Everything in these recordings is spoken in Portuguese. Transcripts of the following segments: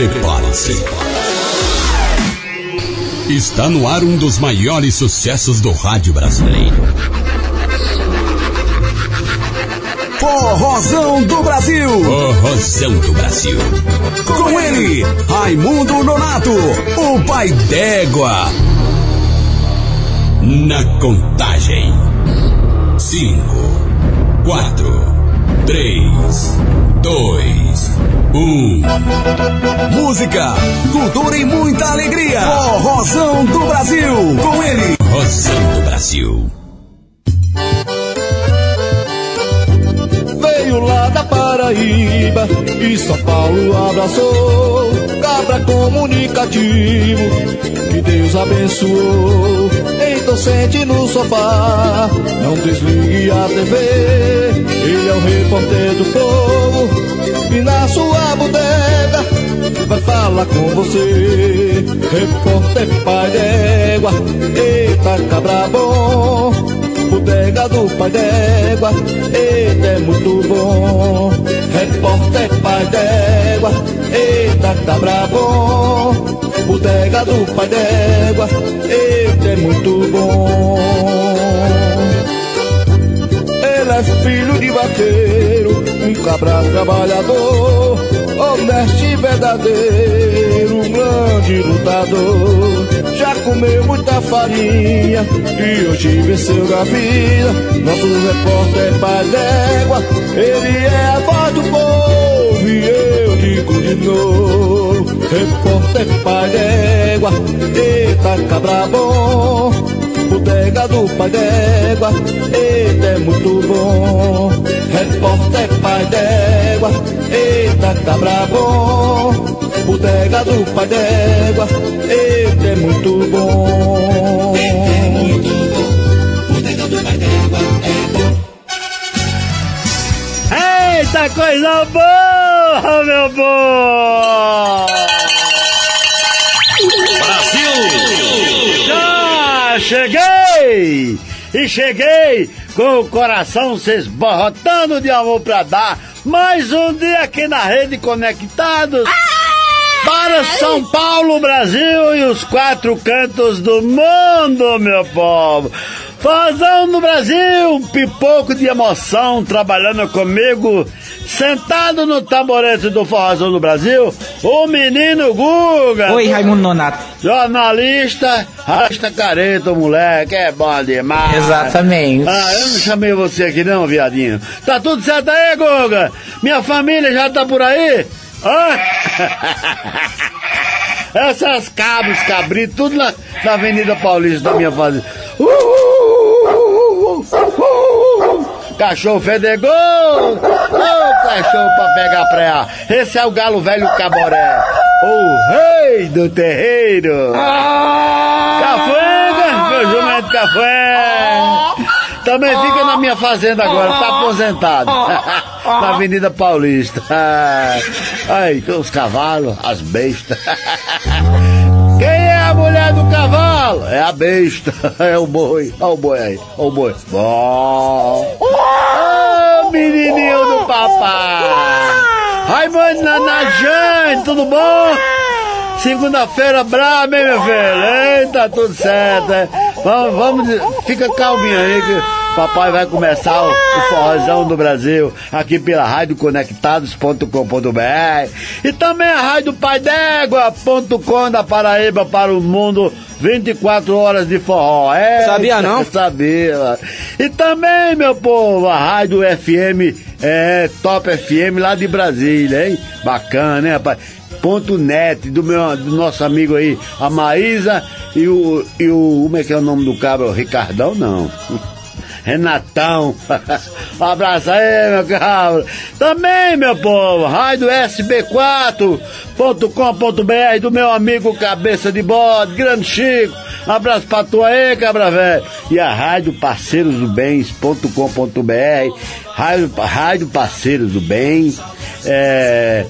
Prepare-se. Está no ar um dos maiores sucessos do rádio brasileiro. Forrozão do Brasil. Forrozão do Brasil. Com ele, Raimundo Nonato, o pai d'égua. Na contagem. Cinco, quatro, três, dois, um. Música, cultura e muita alegria. Forrozão do Brasil. Com ele, Forrozão do Brasil. Veio lá da Paraíba e São Paulo abraçou. Cabra comunicativo, que Deus abençoou. Então sente no sofá, não desligue a TV. Ele é o repórter do povo na sua bodega vai falar com você. Repórter pai d'égua, eita cabra bom. Bodega do pai d'égua, eita é muito bom. Repórter pai d'égua, eita cabra bom. Bodega do pai d'égua, eita é muito bom. Ele é filho de vaqueiro, um cabra trabalhador, honesto e verdadeiro, um grande lutador. Já comeu muita farinha e hoje venceu na vida. Nosso repórter pai d'égua, ele é a voz do povo e eu digo de novo. Repórter pai d'égua, eita cabra bom. Bodega do pai d'égua, eita é muito bom. Repórter pai d'égua, eita cabra bom. Bodega do pai d'égua, eita é muito bom. Eita é muito bom. Bodega do pai d'égua é bom. Eita coisa boa, meu bom! E cheguei com o coração se esborrotando de amor pra dar. Mais um dia aqui na Rede Conectados. Para São Paulo, Brasil e os quatro cantos do mundo, meu povo. Fazão no Brasil, um pipoco de emoção trabalhando comigo, sentado no taburete do Forrozão do Brasil, o menino Guga. Oi, Raimundo Nonato. Jornalista, rasta careta, moleque, é bom demais. Exatamente. Ah, eu não chamei você aqui não, viadinho. Tá tudo certo aí, Guga? Minha família já tá por aí? Hã? Essas cabras, cabritos, tudo na, na Avenida Paulista da minha fazenda. Uh, uh, Cachorro fedegou! Ô cachorro pra pegar preá! Esse é o galo velho caboré! O rei do terreiro! Cafuenga! Meu jumento Café! Também fica na minha fazenda agora, tá aposentado. na Avenida Paulista. Ai, com os cavalos, as bestas. É a mulher do cavalo? É a besta, é o boi. Olha o boi aí, olha o boi. Bom. Ô, menininho do papai. Raimundo Nanajane, tudo bom? Segunda-feira braba, hein, meu filho? Eita, tudo certo, hein? Vamos, vamos, fica calminho aí que papai vai começar o, o forrozão do Brasil aqui pela radioconectados.com.br e também a rádio paidégua.com da Paraíba para o mundo 24 horas de forró. É, Sabia não? Sabia. E também, meu povo, a rádio FM, é, Top FM lá de Brasília, hein? Bacana, hein, rapaz? Ponto net do meu do nosso amigo aí, a Maísa e o, e o como é que é o nome do cabra? Ricardão não. Renatão. um abraço aí, meu cabra. Também, meu povo, rádio sb4.com.br do meu amigo Cabeça de Bode, Grande Chico. Abraço pra tu aí, cabra velho. E a rádio parceiros do bens.com.br, rádio, rádio parceiros do bem, é,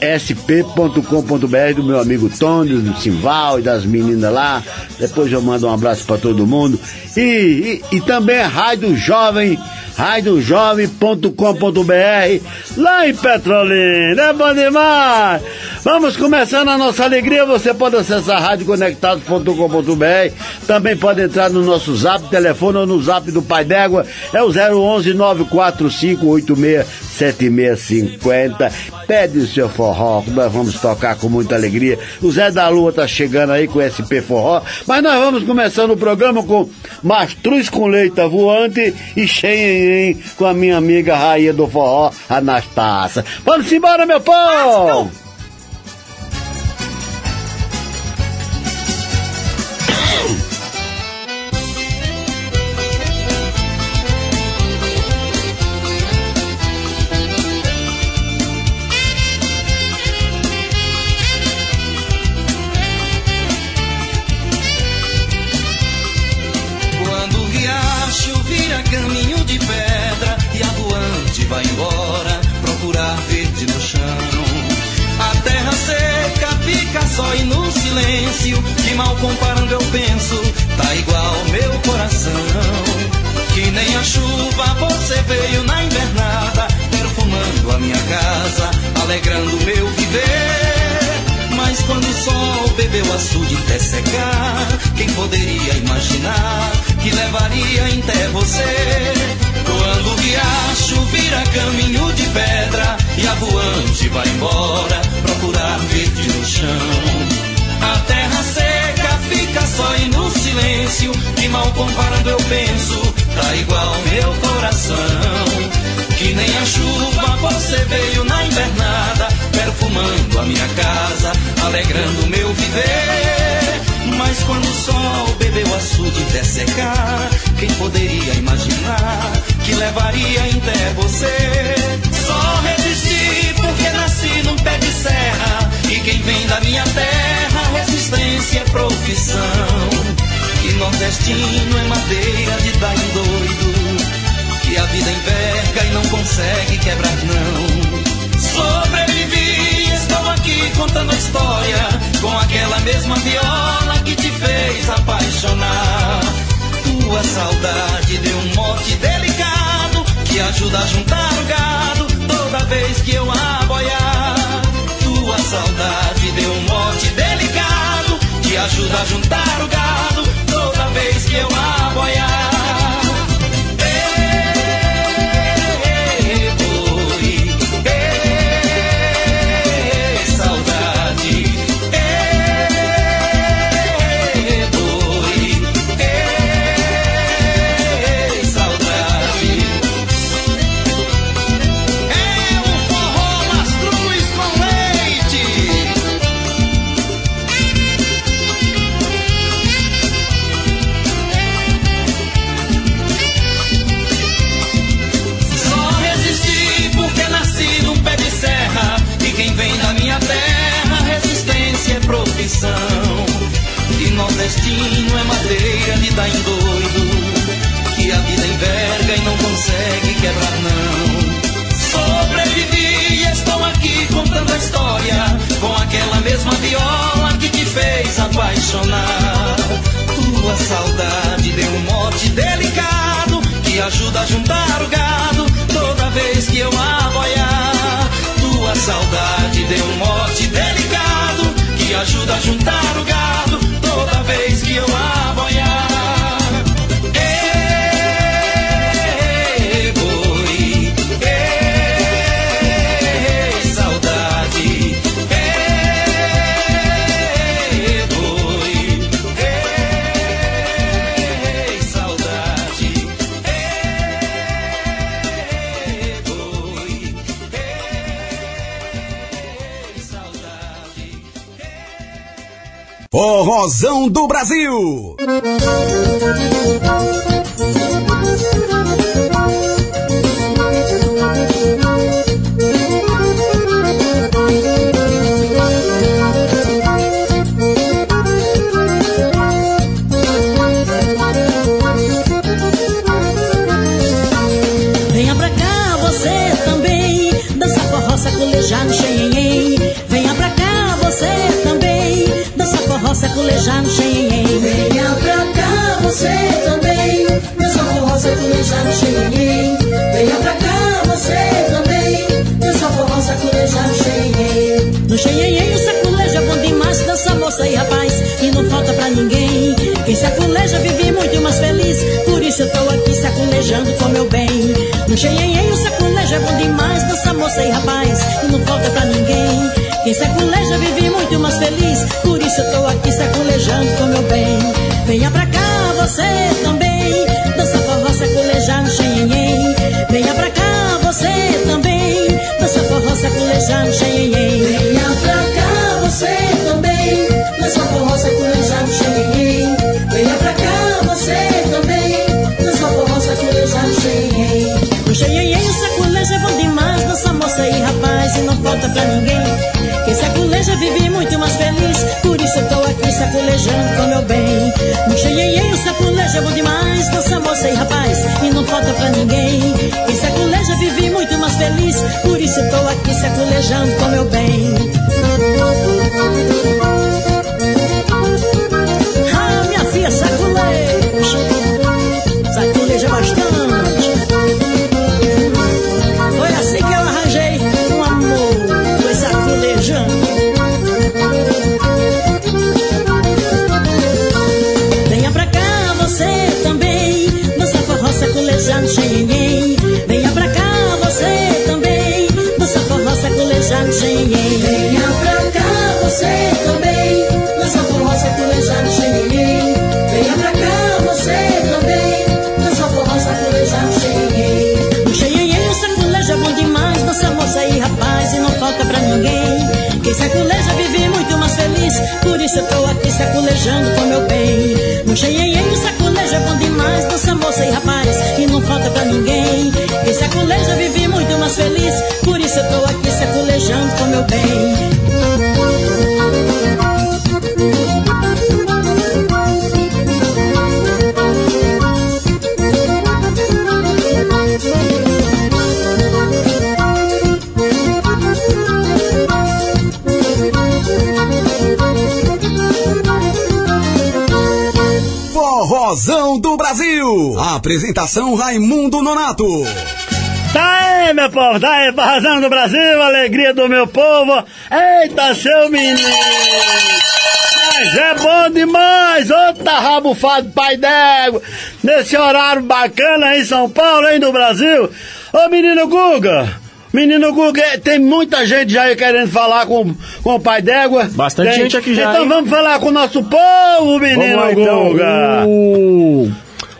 sp.com.br do meu amigo Tony, do Simval e das meninas lá. Depois eu mando um abraço para todo mundo. E, e, e também a Rádio Jovem radiojovem.com.br, lá em Petrolina. É bom demais! Vamos começando a nossa alegria. Você pode acessar radioconectados.com.br. Também pode entrar no nosso zap, telefone ou no zap do Pai D'Égua. É o 011 94586 7650. Pede o seu forró, nós vamos tocar com muita alegria. O Zé da Lua tá chegando aí com SP Forró. Mas nós vamos começando o programa com Mastruz com Leita Voante e Xenhen com a minha amiga Rainha do Forró, Anastácia. Vamos embora, meu povo! Consegue quebrar, não. Sobrevivi, estou aqui contando a história. Com aquela mesma viola que te fez apaixonar. Tua saudade deu um mote delicado que ajuda a juntar o gado toda vez que eu aboiar. Tua saudade deu um mote delicado que ajuda a juntar o gado toda vez que eu aboiar. Viola que te fez apaixonar. Tua saudade deu um mote delicado, que ajuda a juntar o gado toda vez que eu aboiar. Tua saudade deu um mote delicado, que ajuda a juntar o gado toda vez que eu aboiar. Forrozão do Brasil. Saculejar no xenhenhen. Venha pra cá você também. Dança forró saculejar no xenhenhen. No xenhenhen o saculejo é bom demais. Dança moça e rapaz e não falta pra ninguém. Quem saculeja vive muito mais feliz. Por isso eu tô aqui saculejando com meu bem. No xenhenhen o saculejo é bom demais. Dança moça e rapaz e não falta pra ninguém. Quem saculeja vive muito mais feliz. Por isso eu tô aqui saculejando com meu bem. Venha pra cá você também. Saculejar no xenhenhen. Venha pra cá você também. Dança forró saculejar no xenhenhen. Venha pra cá você também. Dança forró saculejar no xenhenhen. Venha pra cá você também. Dança forró saculejar no xenhenhen. No xenhenhen o saculejo é bom demais. Dança moça e rapaz e não falta pra ninguém. Quem saculeja vive muito mais feliz. Por isso eu tô aqui saculejando com meu bem. No xenhenhen o saculejo falta pra ninguém. Quem saculeja vive muito mais feliz. Por isso eu tô aqui saculejando com meu bem. Você também. Dança forró saculejar no xenhen. Venha pra cá você também. Dança forró saculejar no xenhen. No xenhen o saculejo é bom demais. Dança moça e rapaz e não falta pra ninguém. Quem saculeja Por isso eu tô aqui saculejando com meu bem. No xenhen o saculejo é bom demais. Dança moça e rapaz e não falta pra ninguém. Quem saculeja vive muito mais feliz. Por isso eu tô aqui saculejando com meu bem. Brasil. Apresentação Raimundo Nonato. Tá aí, meu povo, tá aí, Barrazão do Brasil, alegria do meu povo. Eita, seu menino! Mas é bom demais! Outra rabufado pai d'égua, nesse horário bacana aí em São Paulo, hein, do Brasil. Ô, menino Guga! Menino Guga, eh, tem muita gente já aí querendo falar com, com o pai d'égua. Bastante Tem. gente aqui já, Então hein? vamos falar com o nosso povo, menino Vamos lá, então. Guga.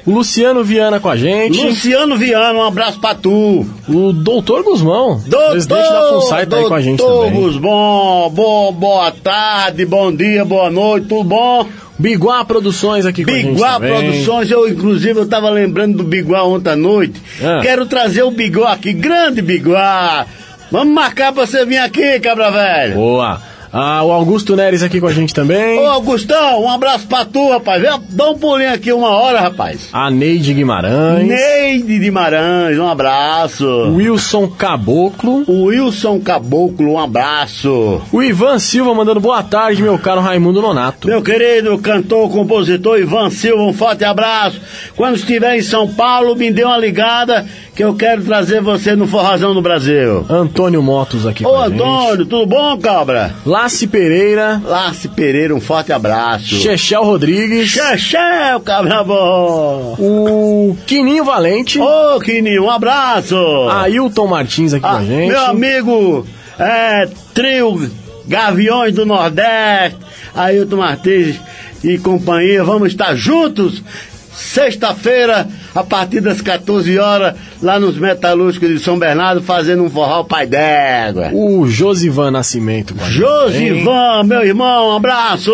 O... Luciano Viana com a gente. Luciano Viana, um abraço pra tu. O Doutor Guzmão, presidente da FUNSAI, tá aí com a gente Doutor também. Guzmão, bom, boa tarde, bom dia, boa noite, tudo bom? Biguá Produções aqui com a gente Biguá. Produções, eu inclusive eu tava lembrando do Biguá ontem à noite. Ah. Quero trazer o Biguá aqui, grande Biguá. Vamos marcar pra você vir aqui, cabra velho. Boa. Ah, o Augusto Neres aqui com a gente também. Ô Augustão, um abraço pra tu, rapaz. Vem, Dá um pulinho aqui uma hora, rapaz. A Neide Guimarães. Neide Guimarães, um abraço. Wilson Caboclo. O Wilson Caboclo, um abraço. O Ivan Silva mandando boa tarde, meu caro Raimundo Nonato. Meu querido cantor, compositor Ivan Silva, um forte abraço. Quando estiver em São Paulo, me dê uma ligada que eu quero trazer você no Forrazão do Brasil. Antônio Motos aqui Ô com a gente. Antônio, tudo bom, cabra? Laci Pereira. Lácio Pereira, um forte abraço. Chechel Rodrigues. Xexé, cabra bom. O Quininho Valente. Ô, Quininho, um abraço. Ailton Martins aqui com Ah, a gente. meu amigo, é, trio Gaviões do Nordeste, Ailton Martins e companhia, vamos estar juntos sexta-feira, a partir das 14 horas, lá nos Metalúrgicos de São Bernardo, fazendo um forró pai d'égua. O Josivan Nascimento. Josivan, meu irmão, um abraço!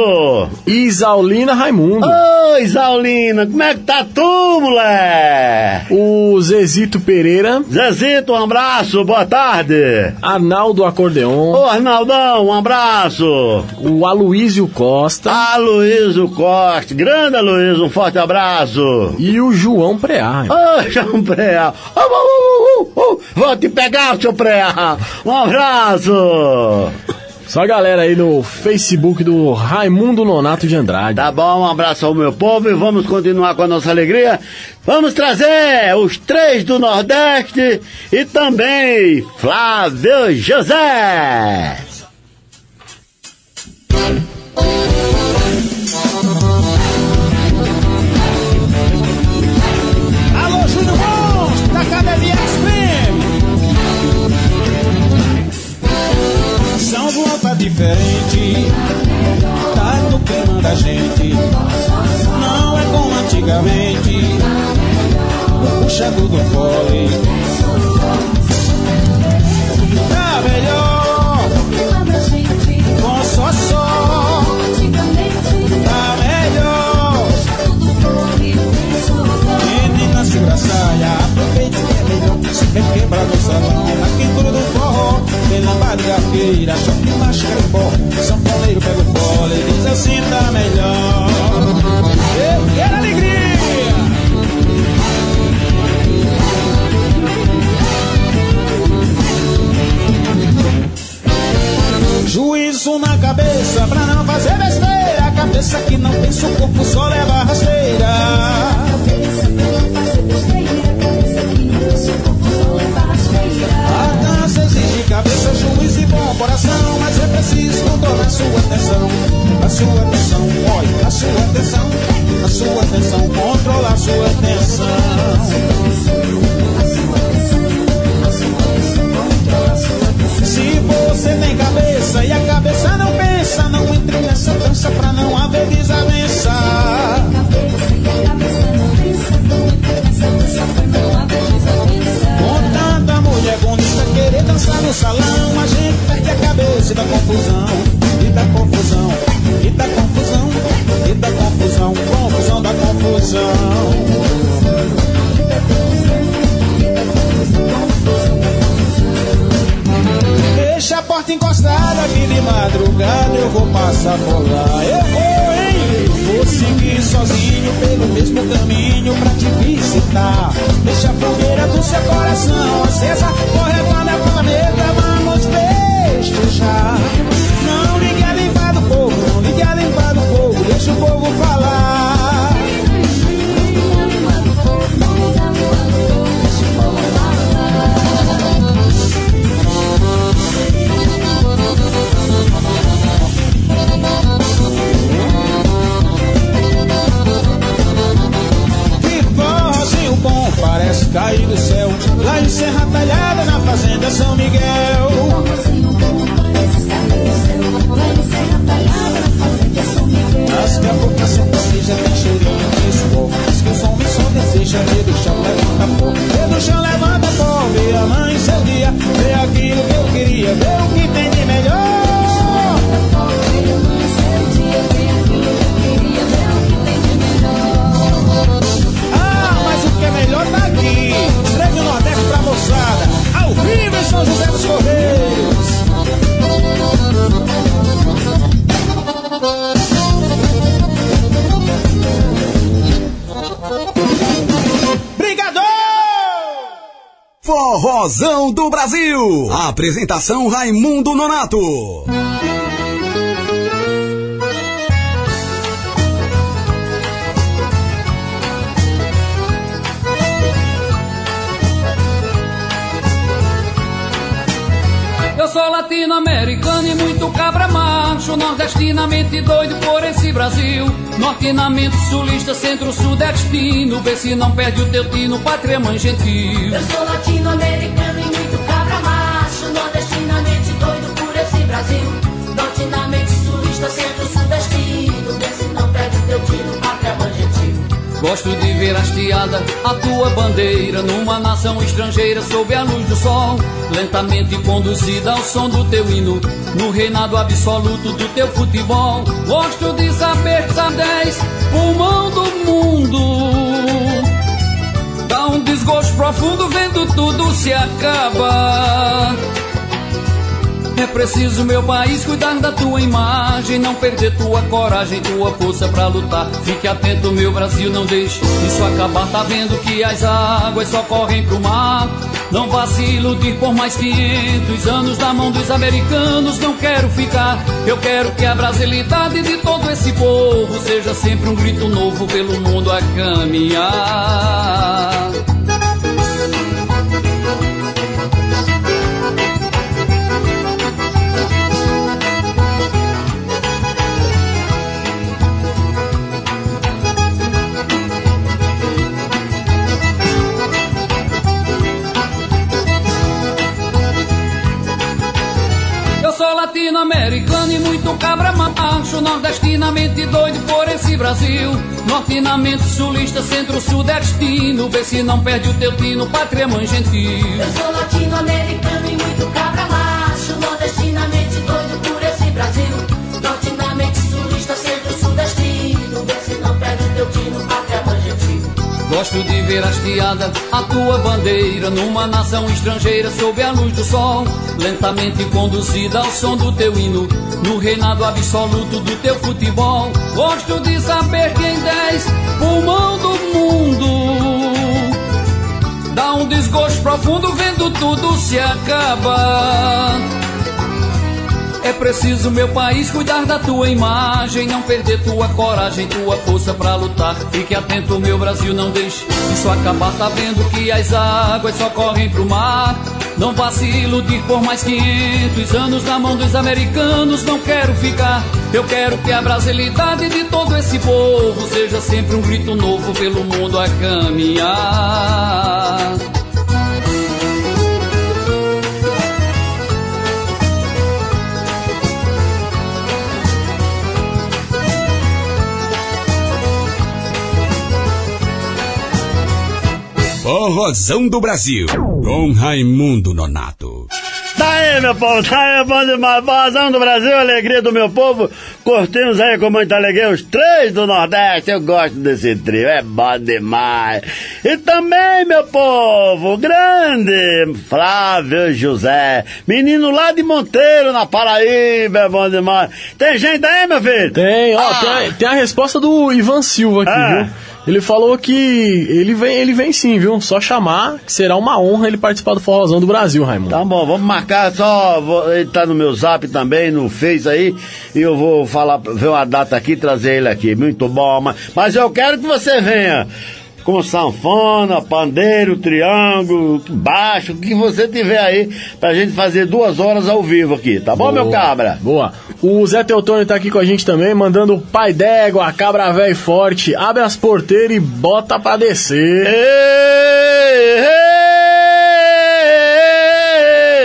Isaulina Raimundo. Oi, Zaulina, como é que tá tu, mulher? O Zezito Pereira. Zezito, um abraço, boa tarde! Arnaldo Acordeon. Ô, Arnaldão, um abraço! O Aloísio Costa. Aloysio Costa, grande Aloysio, um forte abraço. E o João Preá. Ô, João Preá, Ô, ô, ô, ô, ô, vou te pegar, seu Preá, um abraço. Só a galera aí no Facebook do Raimundo Nonato de Andrade. Tá bom, um abraço ao meu povo e vamos continuar com a nossa alegria. Vamos trazer os três do Nordeste e também Flávio José. Diferente, tá clima da gente. Não é como antigamente, o puxado do fole. Tá melhor, com só só. Tá melhor, menina se engraçalha, forró. Tem lambada e gafeira, shopping máscara e. São Pauleiro pega o fole, diz assim tá melhor. Eu quero alegria! Juízo na cabeça pra não fazer besteira. Cabeça que não pensa, o corpo só leva a rasteira. Cabeça, juiz e bom coração. Mas é preciso controlar sua atenção. A sua atenção, olha, a sua atenção. A sua atenção, controlar a sua atenção. Se você tem cabeça e a cabeça não pensa, não entre nessa dança pra não haver desavença. No salão, a gente perde a cabeça e dá confusão, e dá confusão, e dá confusão, e dá confusão, confusão da confusão. Deixa a porta encostada que de madrugada eu vou passar por lá. Eu vou, hein? Vou seguir sozinho pelo mesmo caminho pra te visitar. Deixa a fogueira do seu coração acesa, corretando a planeta, vamos festejar. Não ligue a limpa do povo, não ligue a limpa do povo, deixa o povo falar. Serra Talhada, na Fazenda São Miguel. Mas que a boca sertaneja tem cheirinho de suor. Diz que o som me só deseja ver do chão, levanta pó. Ver do chão, levanta pó. A mãe seu dia, vê aquilo que eu queria, vê o que tem de melhor. Brasil. Apresentação Raimundo Nonato. Eu sou latino-americano e muito cabra macho, nordestinamente doido por esse Brasil. Nortinamente sulista, centro-sudestino, vê se não perde o teu tino, pátria mãe gentil. Eu sou latino-americano e Brasil. Nortinamente sulista, centro-sudestino, vê se não perde teu tino, pátria mãe. Gosto de ver hasteada a tua bandeira numa nação estrangeira sob a luz do sol, lentamente conduzida ao som do teu hino, no reinado absoluto do teu futebol. Gosto de saber que a 10, pulmão do mundo. Dá um desgosto profundo vendo tudo se acaba. É preciso, meu país, cuidar da tua imagem, não perder tua coragem, tua força pra lutar. Fique atento, meu Brasil, não deixe isso acabar. Tá vendo que as águas só correm pro mar. Não vá se iludir por mais 500 anos na mão dos americanos. Não quero ficar, eu quero que a brasilidade de todo esse povo seja sempre um grito novo pelo mundo a caminhar. Muito cabra macho, nordestinamente doido por esse Brasil. Nortinamente sulista, centro-sudestino, vê se não perde o teu tino, pátria mãe gentil. Eu sou latino-americano e muito cabra macho, nordestinamente doido por esse Brasil. Nortinamente sulista, centro-sudestino, vê se não perde o teu tino, pátria mãe gentil. Gosto de ver hasteada a tua bandeira numa nação estrangeira sob a luz do sol, lentamente conduzida ao som do teu hino, no reinado absoluto do teu futebol. Gosto de saber que em dez pulmão do mundo dá um desgosto profundo vendo tudo se acabar. É preciso, meu país, cuidar da tua imagem, não perder tua coragem, tua força pra lutar. Fique atento, meu Brasil, não deixe isso acabar. Tá vendo que as águas só correm pro mar. Não vá se iludir por mais 500 anos na mão dos americanos. Não quero ficar, eu quero que a brasilidade de todo esse povo seja sempre um grito novo pelo mundo a caminhar. Forrozão do Brasil, com Raimundo Nonato. Tá aí, meu povo, tá aí, bom demais. Forrozão do Brasil, alegria do meu povo. Curtimos aí com muita alegria os três do Nordeste. Eu gosto desse trio, é bom demais. E também, meu povo, grande Flávio José, menino lá de Monteiro, na Paraíba, é bom demais. Tem gente aí, meu filho? Tem, ó, Ah. tem, a, tem a resposta do Ivan Silva aqui, Ah. viu? Ele falou que ele vem, ele vem sim, viu? Só chamar, que será uma honra ele participar do Forrozão do Brasil, Raimundo. Tá bom, vamos marcar só. vou- ele tá no meu zap também, no Face aí. E eu vou falar, ver uma data aqui trazer ele aqui. Muito bom, mas, mas eu quero que você venha. Com sanfona, pandeiro, triângulo, baixo, o que você tiver aí, pra gente fazer duas horas ao vivo aqui, tá bom, meu Boa, cabra? Boa. O Zé Teotônio tá aqui com a gente também, mandando o pai d'égua, cabra velho forte, abre as porteiras e bota pra descer. Ei,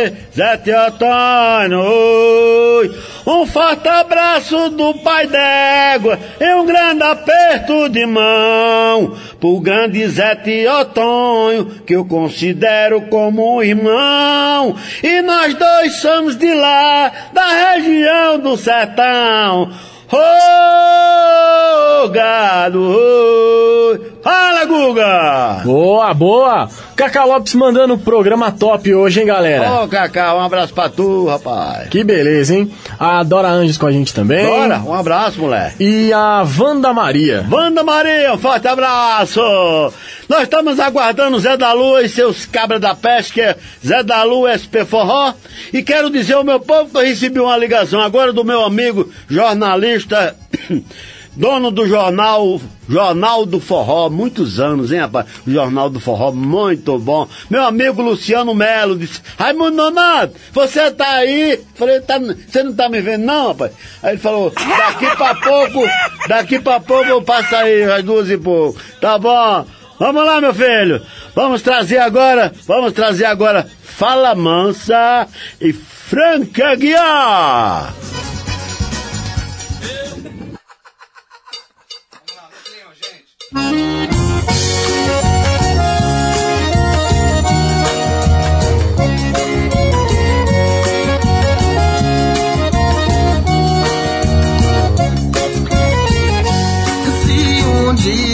ei, Zé Teotônio. Um forte abraço do pai d'égua e um grande aperto de mão pro grande Zé Teotônio, que eu considero como um irmão. E nós dois somos de lá, da região do sertão. Ô, gado, oi. Fala, Guga! Boa, boa. Cacá Lopes mandando o programa top hoje, hein, galera? Ô, Cacá, um abraço pra tu, rapaz. Que beleza, hein? A Dora Anjos com a gente também. Bora, um abraço, moleque. E a Wanda Maria. Wanda Maria, um forte abraço! Nós estamos aguardando Zé da Lua e seus cabras da é Zé da Lua SP Forró. E quero dizer ao meu povo que eu recebi uma ligação agora do meu amigo jornalista, dono do jornal, Jornal do Forró, muitos anos, hein, rapaz? O Jornal do Forró, muito bom. Meu amigo Luciano Melo disse, Raimundo Nonato, você tá aí? Falei, tá, você não tá me vendo não, rapaz? Aí ele falou, daqui pra pouco, daqui pra pouco eu passo aí, às duas e pouco. Tá bom? Vamos lá, meu filho. Vamos trazer agora, vamos trazer agora Fala Mansa e Franca Guiar.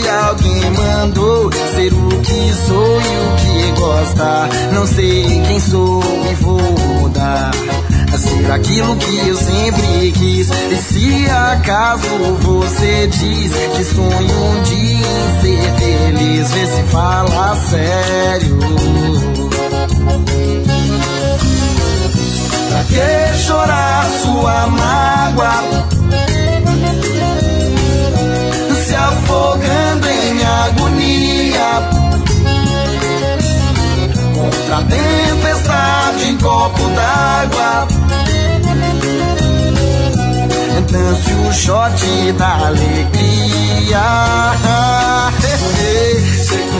Alguém mandou ser o que sou e o que gosta, não sei quem sou e vou mudar ser aquilo que eu sempre quis. E se acaso você diz que sonho um dia em ser feliz, vê se fala sério. Pra que chorar sua mágoa? Se afogando em agonia contra a tempestade em copo d'água dance o shot da alegria. Sei com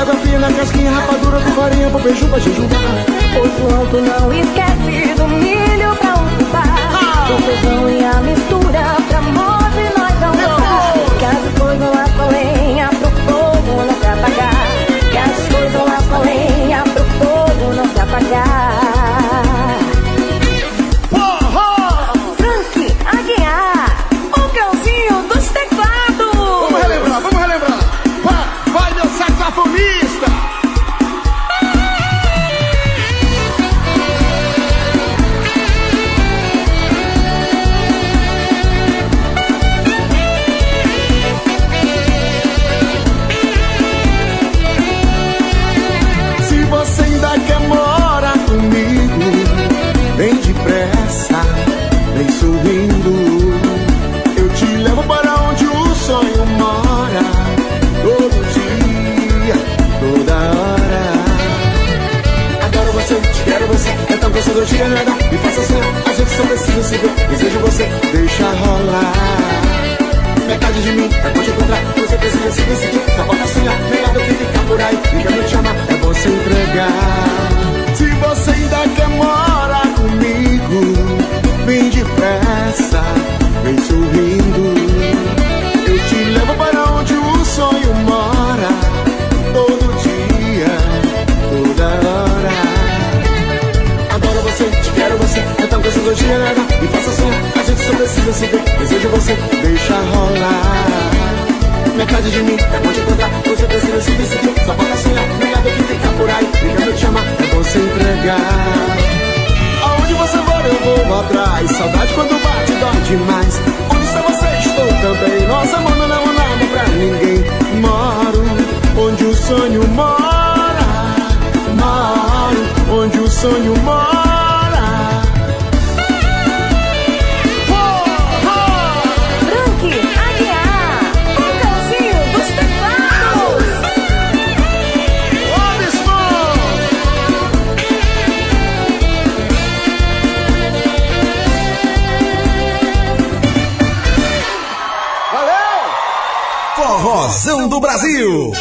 água fina, casquinha, rapadura com farinha pro beijo pra jejuar. O João, não esquece do milho pra um fubá. Ah. Do feijão e a mistura pra morte nós não. Que as coisas nada Me faça sonhar, a gente só precisa se ver. Desejo você, deixa rolar. Metade de mim é te encontrar. Você precisa se decidir, só falta sonhar Melhor do que ficar por aí, ninguém te ama É você entregar. Se você ainda quer morar comigo Vem depressa, vem sorrindo É tão gostoso de nada Me faça sonhar, a gente só precisa se ver. Desejo você, deixa rolar. Metade de mim é bom te encontrar Você precisa se decidir. Só falta sonhar, melhor do que ficar por aí. Não te ama, é você entregar. Aonde você for eu vou atrás. Saudade quando bate dói demais. Onde está você? Estou também. Nossa mano não é nada pra ninguém. Moro onde o sonho mora. Moro onde o sonho mora Forrozão do Brasil.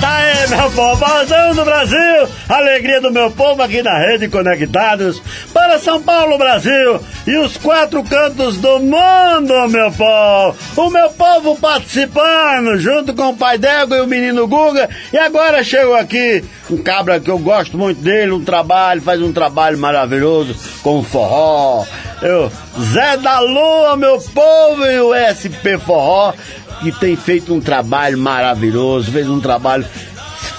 Tá aí, meu povo, Forrozão do Brasil, alegria do meu povo aqui na Rede Conectados para São Paulo, Brasil e os quatro cantos do mundo, meu povo. O meu povo participando, junto com o pai Dego e o menino Guga. E agora chegou aqui um cabra que eu gosto muito dele, um trabalho, faz um trabalho maravilhoso com forró. Eu, Zé da Lua, meu povo, e o SP Forró que tem feito um trabalho maravilhoso, fez um trabalho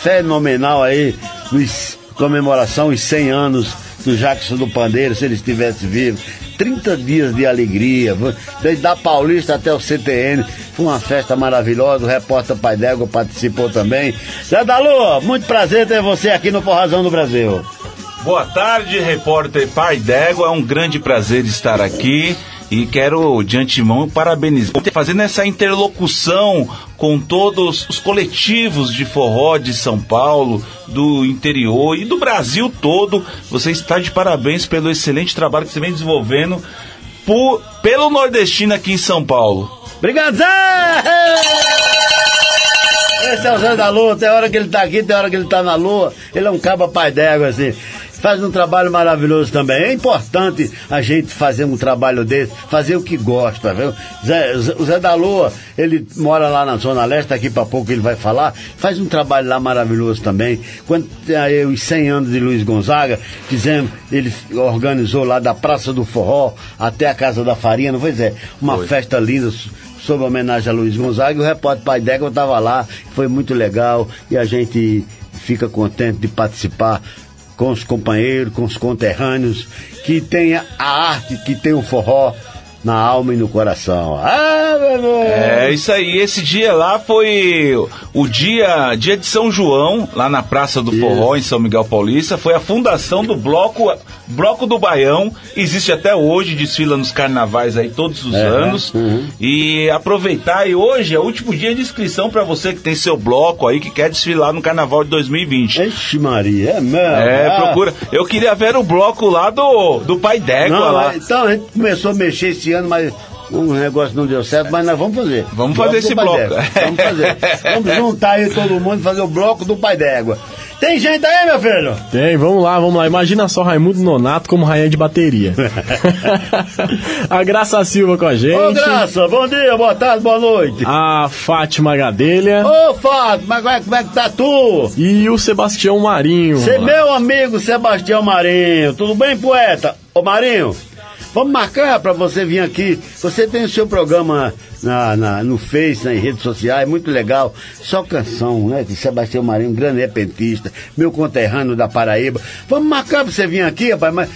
fenomenal aí, nos comemoração os 100 anos do Jackson do Pandeiro, se ele estivesse vivo. 30 dias de alegria, desde da Paulista até o CTN. Foi uma festa maravilhosa, o repórter Pai D'Égua participou também. Zé da Lua, muito prazer ter você aqui no Forrazão do Brasil. Boa tarde, repórter Pai D'Égua. É um grande prazer estar aqui e quero de antemão parabenizar, fazendo essa interlocução com todos os coletivos de forró de São Paulo, do interior e do Brasil todo. Você está de parabéns pelo excelente trabalho que você vem desenvolvendo por, pelo nordestino aqui em São Paulo. Obrigado, Zé! Esse é o Zé da Lua, tem hora que ele tá aqui, tem hora que ele tá na Lua. Ele é um caba pai d'égua, assim. Faz um trabalho maravilhoso também. É importante a gente fazer um trabalho desse, fazer o que gosta, viu? Zé, o Zé da Lua, ele mora lá na Zona Leste, daqui pra pouco ele vai falar. Faz um trabalho lá maravilhoso também. Quando aí os 100 anos de Luiz Gonzaga, fizemos, ele organizou lá da Praça do Forró até a Casa da Farinha, não foi, Zé? Uma festa linda sob homenagem a Luiz Gonzaga e o repórter Pai D'Égua estava lá, foi muito legal e a gente fica contente de participar com os companheiros, com os conterrâneos, que tenha a arte, que tem o forró na alma e no coração. Ah, meu Deus! É isso aí. Esse dia lá foi o dia, dia de São João, lá na Praça do Forró, em São Miguel Paulista. Foi a fundação do Bloco, Bloco do Baião. Existe até hoje, desfila nos carnavais aí todos os É, anos. uhum. E aproveitar, e hoje é o último dia de inscrição para você que tem seu bloco aí, que quer desfilar no Carnaval de 2020. Ixi, Maria, é mesmo? É, Ah. procura. Eu queria ver o bloco lá do, do Pai D'Égua Não, lá. então a gente começou a mexer esse ano, mas o negócio não deu certo, mas nós vamos fazer. Vamos fazer esse bloco. D'Égua. Vamos fazer. Vamos juntar aí todo mundo e fazer o bloco do Pai d'Égua. Tem gente aí, meu filho? Tem, vamos lá, vamos lá. Imagina só Raimundo Nonato como rainha de bateria. a Graça Silva com a gente. Ô, Graça, bom dia, boa tarde, boa noite. A Fátima Gadelha. Ô, Fábio, mas como é, como é que tá tu? E o Sebastião Marinho. Você, meu amigo Sebastião Marinho, tudo bem, poeta? Ô, Marinho, vamos marcar pra você vir aqui. Você tem o seu programa na, na- no Face, nas redes sociais, muito legal. Só canção, né? De Sebastião Marinho, grande repentista, meu conterrâneo da Paraíba. Vamos marcar pra você vir aqui, rapaz, mas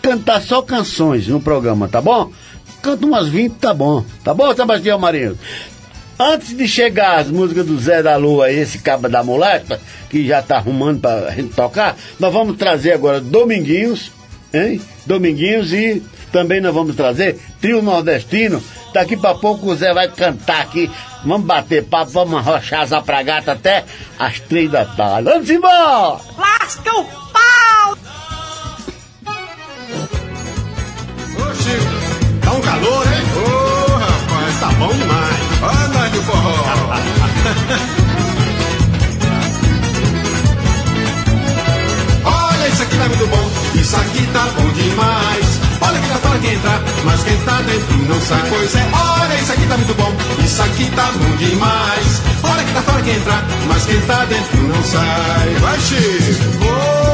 cantar só canções no programa, tá bom? Canta umas 20, tá bom. Tá bom, Sebastião Marinho? Antes de chegar as músicas do Zé da Lua esse caba da molesta, que já tá arrumando pra gente tocar, nós vamos trazer agora Dominguinhos, hein? Dominguinhos e também nós vamos trazer trio nordestino. Tá Daqui para pouco o Zé vai cantar aqui. Vamos bater papo, vamos arrochar a pragata até as três da tarde. Vamos embora! Lasca o pau! Ô Chico, tá um calor, hein? Ô oh, rapaz, tá bom demais. Olha nós do forró. Olha, isso aqui tá muito bom, isso aqui tá bom demais. Tá fora quem entrar, mas quem tá dentro não sai. Pois é, olha, isso aqui tá muito bom, isso aqui tá bom demais. Olha que tá fora quem entrar, mas quem tá dentro não sai. Vai, Chico!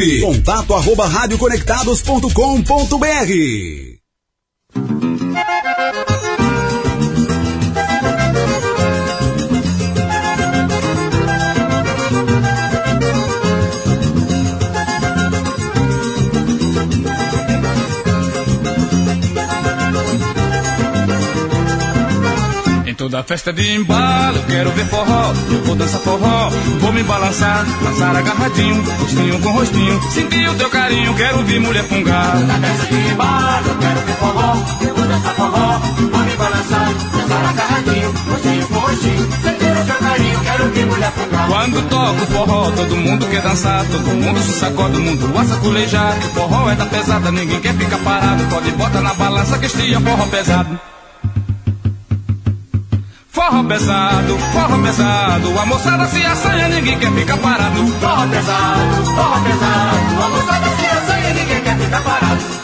Participe. Contato arroba radioconectados.com.br. festa de embalo, quero ver forró. Eu vou dançar forró, vou me balançar, dançar agarradinho, rostinho com rostinho. Sentir o teu carinho, quero ver mulher fungar. Toda festa de embalo, quero ver forró. Eu vou dançar forró, vou me balançar, dançar agarradinho, rostinho com rostinho. Sentir o seu carinho, quero ver mulher fungar. Quando toco forró, todo mundo quer dançar, todo mundo se sacode, o mundo a saculejar. Forró é da pesada, ninguém quer ficar parado. Pode botar na balança que este é forró pesado. Pesado, forró pesado, a moçada se assanha, ninguém quer ficar parado. Forró pesado, forró pesado, a moçada se assanha, ninguém quer ficar parado.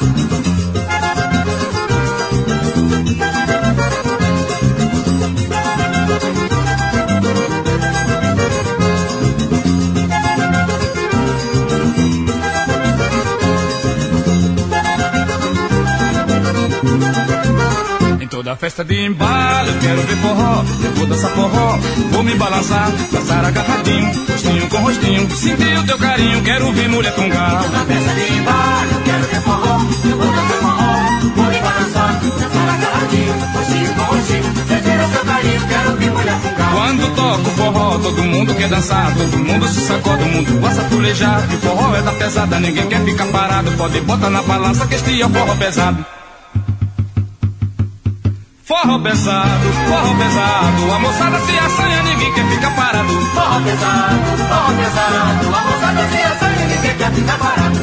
Toda festa de embalo, eu quero ver forró, eu vou dançar forró, vou me balançar, dançar agarradinho, rostinho com rostinho, sentir o teu carinho, quero ver mulher fungar. Toda festa de embalo, eu quero ver forró, eu vou dançar forró, vou me balançar, dançar agarradinho, rostinho com rostinho, sentir o seu carinho, quero ver mulher fungar. Quando toco forró, todo mundo quer dançar, todo mundo se sacode, o mundo gosta de pulejar. Que o forró é da pesada, ninguém quer ficar parado, pode botar na balança que este é o forró pesado. Forró pesado, forró pesado, a moçada se assanha, ninguém quer ficar parado. Forró pesado, forró pesado, a moçada se assanha, ninguém quer ficar parado.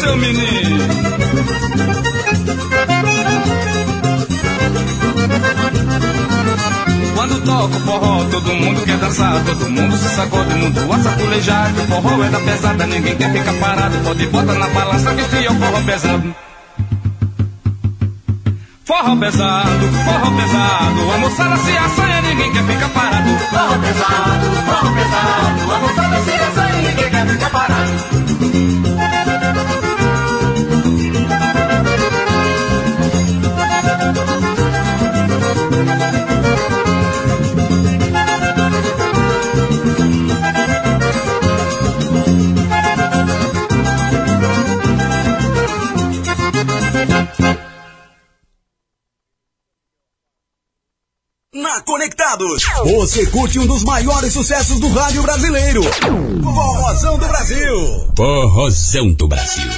Seu menino. Quando toca forró, todo mundo quer dançar, todo mundo se sacode, mundo a o forró é da pesada, ninguém quer ficar parado. Pode botar na balança que fia o forró pesado. Forró pesado, forró pesado, a moçada se assanha, ninguém quer ficar parado. Forró pesado, forró pesado, a moçada se assanha, ninguém quer ficar parado. Você curte um dos maiores sucessos do rádio brasileiro. Forrozão do Brasil. Forrozão do Brasil.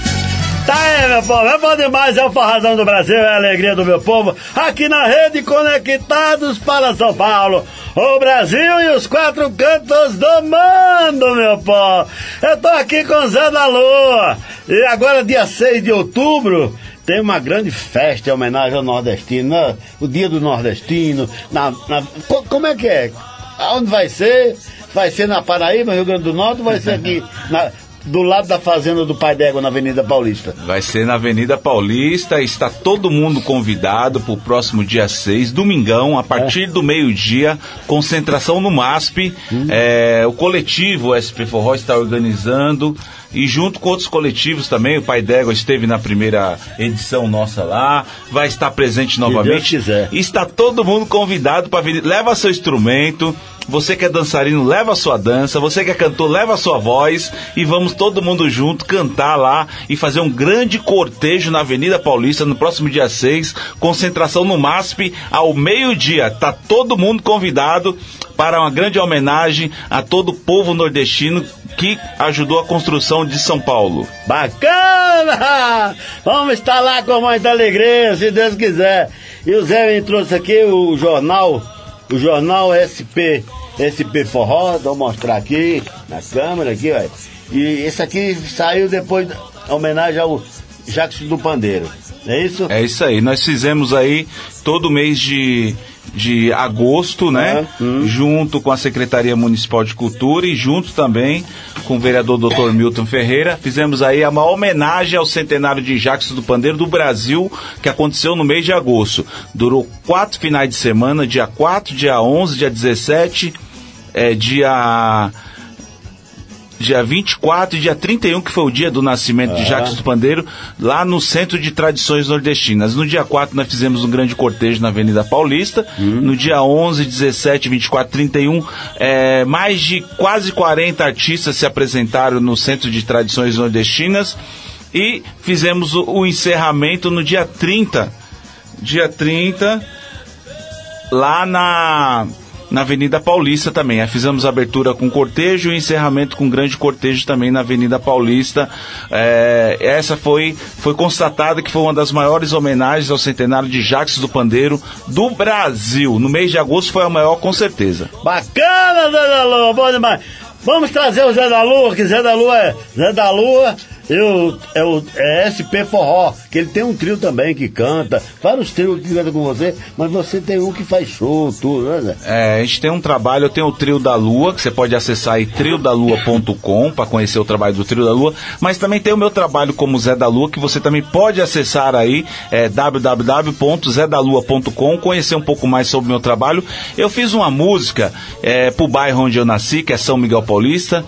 Tá aí, meu povo, é bom demais, é o Forrazão do Brasil, é a alegria do meu povo, aqui na rede Conectados para São Paulo, o Brasil e os quatro cantos do mundo, meu povo. Eu tô aqui com o Zé da Lua, e agora dia 6 de outubro, tem uma grande festa em homenagem ao nordestino, né? o dia do nordestino, na, na- co- como é que é? Aonde vai ser? Vai ser na Paraíba, Rio Grande do Norte, ou vai ser aqui na- do lado da fazenda do Pai d'Égua, na Avenida Paulista? Vai ser na Avenida Paulista, está todo mundo convidado para o próximo dia 6, domingão, a partir do meio-dia, concentração no MASP. É, o coletivo SP Forró está organizando e junto com outros coletivos também, o Pai D'Égua esteve na primeira edição nossa lá, vai estar presente novamente. Deus quiser. Está todo mundo convidado para vir. Leva seu instrumento. Você que é dançarino, leva a sua dança. Você que é cantor, leva a sua voz. E vamos todo mundo junto cantar lá e fazer um grande cortejo na Avenida Paulista no próximo dia 6. Concentração no MASP ao meio-dia. Tá todo mundo convidado para uma grande homenagem a todo o povo nordestino que ajudou a construção de São Paulo. Bacana! Vamos estar lá com muita alegria, se Deus quiser. E o Zé me trouxe aqui o jornal, o jornal SP, SP Forró, vou mostrar aqui na câmera aqui, ó. E esse aqui saiu depois da homenagem ao Jacques do Pandeiro. É isso? É isso aí. Nós fizemos aí todo mês de, de agosto, né? Junto com a Secretaria Municipal de Cultura e junto também com o vereador Dr. Milton Ferreira. Fizemos aí uma homenagem ao centenário de Jacques do Pandeiro do Brasil, que aconteceu no mês de agosto. Durou quatro finais de semana, dia 4, dia 11, dia 17, é, dia dia 24 e dia 31, que foi o dia do nascimento de Ah. Jacques do Pandeiro, lá no Centro de Tradições Nordestinas. No dia 4 nós fizemos um grande cortejo na Avenida Paulista. No dia 11, 17, 24, 31, é, mais de quase 40 artistas se apresentaram no Centro de Tradições Nordestinas. E fizemos o, o encerramento no dia 30. Dia 30, lá na, na Avenida Paulista também. Fizemos abertura com cortejo e encerramento com grande cortejo também na Avenida Paulista. É, essa foi, foi constatada que foi uma das maiores homenagens ao centenário de Jacques do Pandeiro do Brasil. No mês de agosto foi a maior, com certeza. Bacana, Zé da Lua, bom demais. Vamos trazer o Zé da Lua, que Zé da Lua é Zé da Lua e o, é o é SP Forró, que ele tem um trio também que canta, vários trios que cantam com você, mas você tem um que faz show, tudo, né, Zé? É, a gente tem um trabalho, eu tenho o Trio da Lua, que você pode acessar aí triodalua.com para conhecer o trabalho do Trio da Lua, mas também tem o meu trabalho como Zé da Lua, que você também pode acessar aí, é, www.zedalua.com, conhecer um pouco mais sobre o meu trabalho. Eu fiz uma música é, pro bairro onde eu nasci, que é São Miguel Paulista,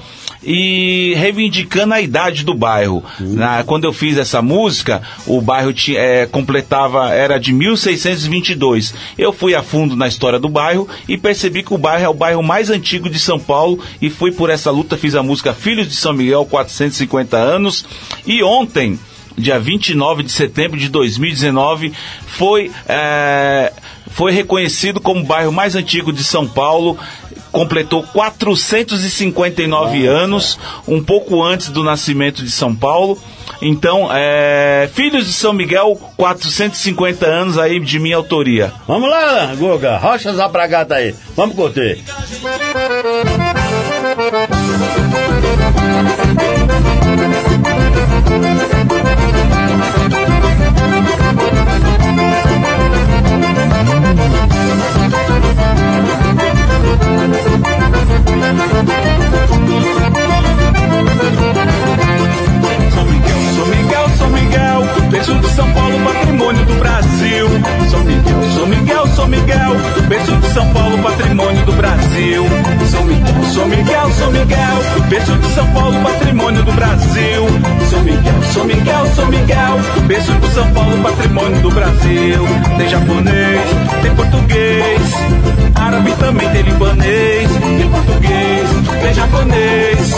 e reivindicando a idade do bairro. Na- quando eu fiz essa música, o bairro ti- é, completava, era de 1622. Eu fui a fundo na história do bairro e percebi que o bairro é o bairro mais antigo de São Paulo e fui por essa luta, fiz a música Filhos de São Miguel, 450 anos. E ontem, dia 29 de setembro de 2019, foi, é, foi reconhecido como o bairro mais antigo de São Paulo. Completou 459 anos, um pouco antes do nascimento de São Paulo. Então, é, Filhos de São Miguel, 450 anos aí de minha autoria. Vamos lá, Guga, rocha zapragata aí. Vamos curtir. São São Paulo, patrimônio do Brasil. São Miguel, São Miguel, São Miguel, berço de São Paulo, patrimônio do Brasil. São Miguel, São Miguel, São Miguel, berço de São Paulo, patrimônio do Brasil. São Miguel, São Miguel, São Miguel, berço de São Paulo, patrimônio do Brasil. Tem japonês, tem português, árabe também tem libanês, tem português, tem japonês,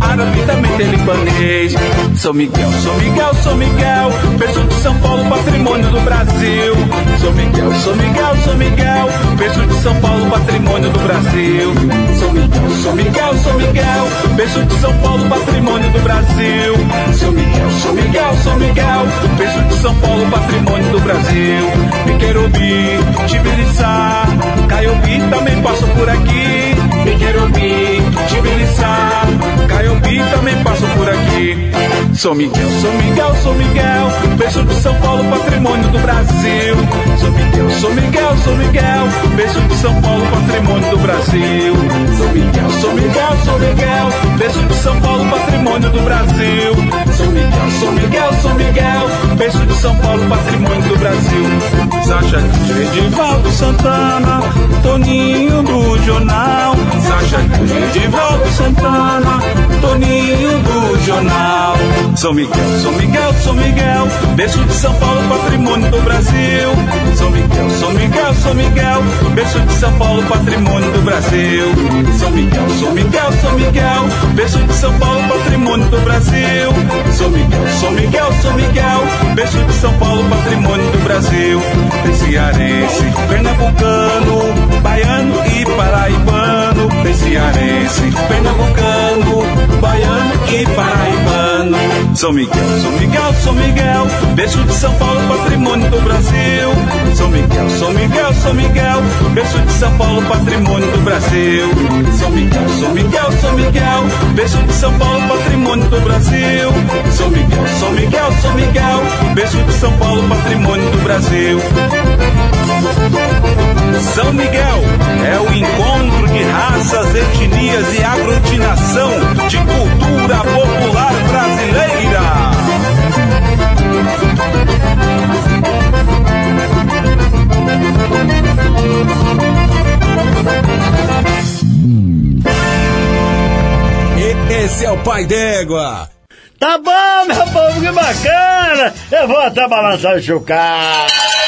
árabe também tem libanês. São Miguel, São Miguel, São Miguel, berço de São Paulo, patrimônio do Brasil. São Miguel, São Miguel, São Miguel, berço de São Paulo, patrimônio do Brasil. São Miguel, São Miguel, São Miguel, berço de São Paulo, patrimônio do Brasil. São Miguel, São Miguel, São Miguel, berço de São Paulo, patrimônio do Brasil. Piquerubi, Tibiriçá, Caiobi também passou por aqui. Piquerubi, Tibiriçá, Caiobi também passou por aqui. São Miguel, São Miguel, São Miguel, berço de São Paulo, patrimônio do Brasil. São Miguel, São Miguel, São Miguel, berço de São Paulo, patrimônio do Brasil. São Miguel, São Miguel, São Miguel, berço de São Paulo, patrimônio do Brasil. São Miguel, São Miguel, São Miguel, berço de São Paulo, patrimônio do Brasil. Sacha Edivaldo Santana, Toninho do Jornal. Sacha Edivaldo Santana, Toninho do Jornal. São Miguel, São Miguel, São Miguel, berço de São Paulo, patrimônio do Brasil. São Miguel, São Miguel, São Miguel, berço de São Paulo, patrimônio do Brasil. São Miguel, São Miguel, São Miguel, berço de São Paulo, patrimônio do Brasil. São Miguel, São Miguel, São Miguel, berço de São Paulo, patrimônio do Brasil. Tem cearense, pernambucano, baiano e paraibano. Tem cearense, pernambucano, baiano e paraibano. São Miguel, São Miguel, São Miguel, berço de São Paulo, patrimônio do Brasil. São Miguel, São Miguel, São Miguel, berço de São Paulo, patrimônio do Brasil. São Miguel, São Miguel, São Miguel, berço de São Paulo, patrimônio do Brasil. São Miguel, São Miguel, São Miguel, berço de São Paulo, patrimônio do Brasil. São Miguel é o encontro de raças, etnias e aglutinação de cultura popular brasileira. Esse é o Pai d'Égua. Tá bom, meu povo, que bacana! Eu vou até balançar o chocalho.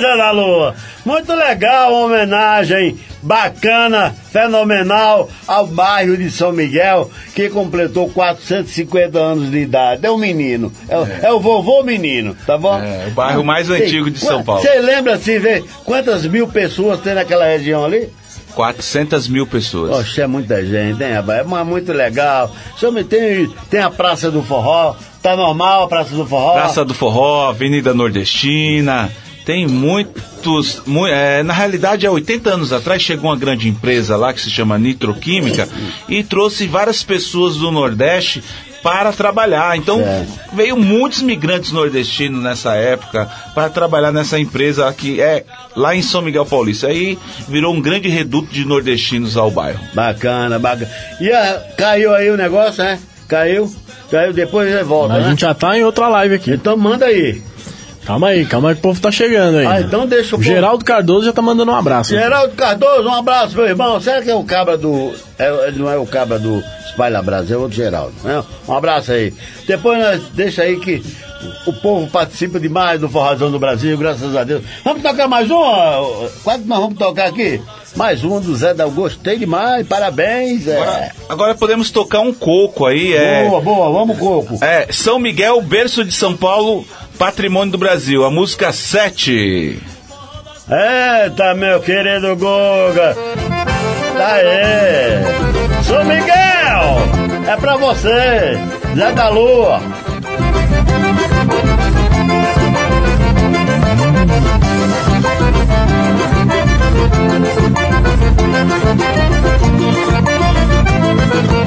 Zé da Lua! Muito legal, homenagem bacana, fenomenal ao bairro de São Miguel, que completou 450 anos de idade. É um menino, é, o- é o vovô menino, tá bom? É, o bairro mais antigo de São Paulo. Você lembra assim, vê, quantas mil pessoas tem naquela região ali? 400 mil pessoas. Poxa, é muita gente, hein, rapaz? É mu- muito legal. Tem, tem a Praça do Forró, tá normal a Praça do Forró? Praça do Forró, Avenida Nordestina. Tem muitos. mu- é, na realidade, há 80 anos atrás chegou uma grande empresa lá que se chama Nitroquímica e trouxe várias pessoas do Nordeste para trabalhar. Então veio muitos migrantes nordestinos nessa época para trabalhar nessa empresa que é lá em São Miguel Paulista. Aí virou um grande reduto de nordestinos ao bairro. Bacana, bacana. E ah, caiu aí o negócio, né? Caiu? Caiu, depois ele volta, A né? gente já tá em outra live aqui. Então manda aí. Calma aí, calma aí que o povo tá chegando aí. Ah, então deixa o povo- Geraldo Cardoso já tá mandando um abraço. Geraldo Cardoso, um abraço, meu irmão. Será que é o cabra do. É, ele não é o cabra do Espalha Brasil, é outro Geraldo. Né? Um abraço aí. Depois nós deixa aí que o povo participa demais do Forrazão do Brasil, graças a Deus. Vamos tocar mais uma? Quanto nós vamos tocar aqui? Mais uma do Zé da Gostei demais, parabéns. É. Agora, agora podemos tocar um coco aí. É, Boa, boa, vamos, Coco. é São Miguel, berço de São Paulo, patrimônio do Brasil. A música 7. Eita, meu querido Goga. Tá aí. São Miguel, é pra você. Zé da Lua. São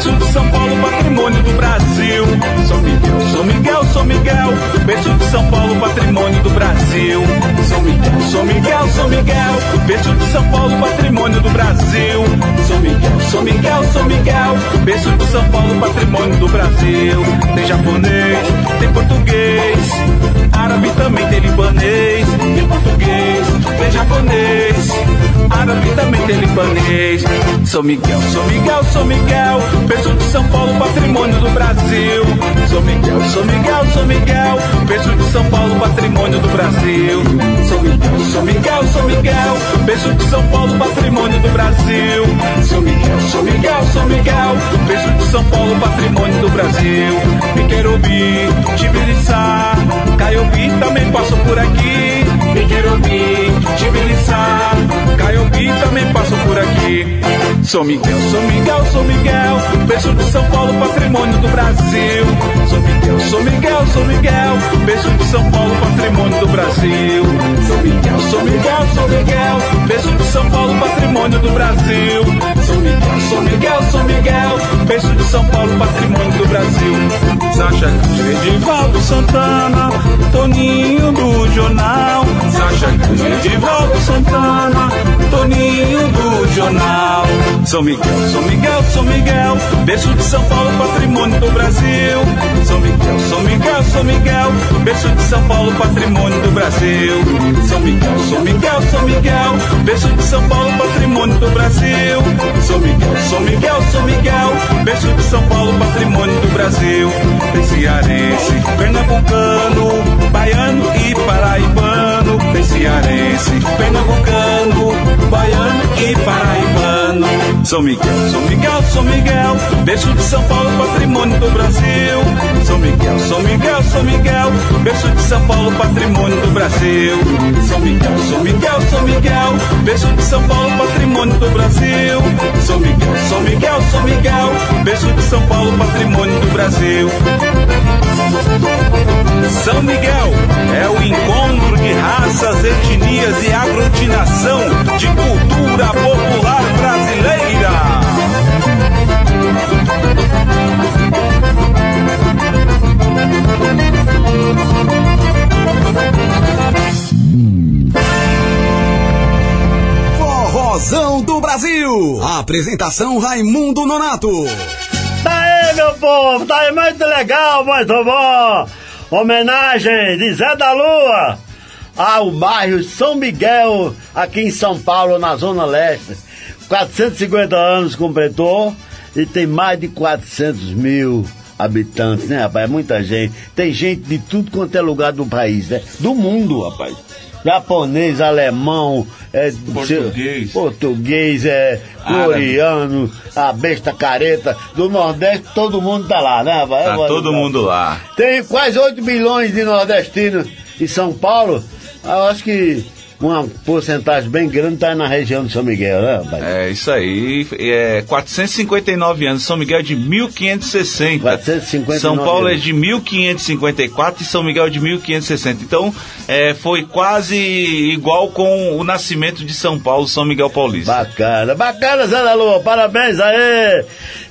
Berço de São Paulo, patrimônio do Brasil. São Miguel, São Miguel, São Miguel, berço de São Paulo, patrimônio do Brasil. São Miguel, São Miguel, São Miguel, berço de São Paulo, patrimônio do Brasil. São Miguel, São Miguel, São Miguel, berço de São Paulo, patrimônio do Brasil. Tem japonês, tem português, árabe também tem libanês, tem português, tem japonês, árabe também tem libanês. São Miguel, São Miguel, São Miguel, berço de São Paulo, patrimônio do Brasil. São Miguel, São Miguel, São Miguel, berço de São Paulo, patrimônio do Brasil. São Miguel, São Miguel, São Miguel, berço de São Paulo, patrimônio do Brasil. São Miguel, São Miguel, São Miguel, berço de São Paulo, patrimônio do Brasil. Piquerubi, Tibiriçá, Caiobi também passou por aqui. Piquerubi, Tibiriçá, Caiobi também passou por aqui. São Miguel, São Miguel, São Miguel, berço de São Paulo, patrimônio do Brasil. São Miguel, São Miguel, São Miguel, berço de São Paulo, patrimônio do Brasil. São Miguel, São Miguel, São Miguel, berço de São Paulo, patrimônio do Brasil. São Miguel, São Miguel, São Miguel, berço de São Paulo, patrimônio do Brasil. Sacha Edivaldo Santana, Toninho do Jornal. Sacha Edivaldo Santana, Toninho do Jornal. São Miguel, São Miguel, São Miguel, berço de São Paulo, patrimônio do Brasil. São Miguel, São Miguel, São Miguel, berço de São Paulo, patrimônio do Brasil. São Miguel, São Miguel, São Miguel, berço de São Paulo, patrimônio do Brasil. São Miguel, São Miguel, São Miguel, berço de São Paulo, patrimônio do Brasil. Tem cearense, pernambucano, baiano e paraibano. Tem cearense, pernambucano, baiano e paraibano. São Miguel, São Miguel, São Miguel, berço de São Paulo, patrimônio do Brasil. São Miguel, São Miguel, São Miguel, berço de São Paulo, patrimônio do Brasil. São Miguel, São Miguel, São Miguel, berço de São Paulo, patrimônio do Brasil. São Miguel, São Miguel, São Miguel, berço de São Paulo, patrimônio do Brasil. São Miguel é o encontro de raças, etnias e aglutinação de cultura popular brasileira. Forrozão do Brasil. Apresentação Raimundo Nonato. Tá aí, meu povo, tá aí muito legal, muito bom. Homenagem de Zé da Lua ao bairro São Miguel, aqui em São Paulo, na Zona Leste. 450 anos completou e tem mais de 400 mil habitantes, né, rapaz? É muita gente. Tem gente de tudo quanto é lugar do país, né? Do mundo, rapaz. Japonês, alemão, é, Português. português, é, coreano, a besta careta, do Nordeste, todo mundo tá lá, né, rapaz? Tá todo mundo lá. Tem quase 8 milhões de nordestinos em São Paulo. Eu acho que uma porcentagem bem grande está na região de São Miguel, né, rapaz? É isso aí. É 459 anos. São Miguel é de 1560. 459 São Paulo é anos. de 1554 e São Miguel é de 1560. Então, é, foi quase igual com o nascimento de São Paulo, São Miguel Paulista. Bacana, bacana, Zé da Lua, parabéns aí!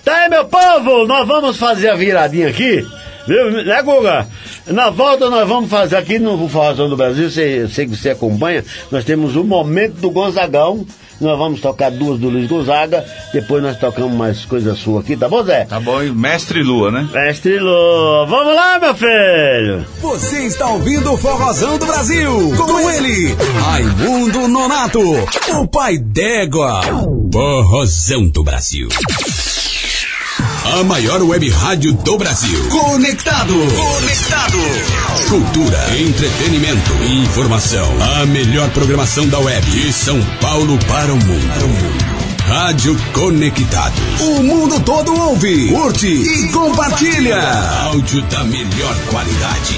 Tá aí, meu povo, nós vamos fazer a viradinha aqui Viu, né, Guga? Na volta nós vamos fazer aqui no Forrozão do Brasil, sei, sei que você acompanha, nós temos o momento do Gonzagão. Nós vamos tocar duas do Luiz Gonzaga, depois nós tocamos mais coisas suas aqui, tá bom, Zé? Tá bom, e Mestre Lua, né? Mestre Lua, vamos lá, meu filho! Você está ouvindo o Forrozão do Brasil. Com ele, Raimundo Nonato, o pai d'égua. Forrozão do Brasil. A maior web rádio do Brasil. Conectado. Conectado. Cultura, entretenimento e informação. A melhor programação da web. De São Paulo para o mundo. Rádio Conectados. O mundo todo ouve, curte e compartilha. Áudio da melhor qualidade.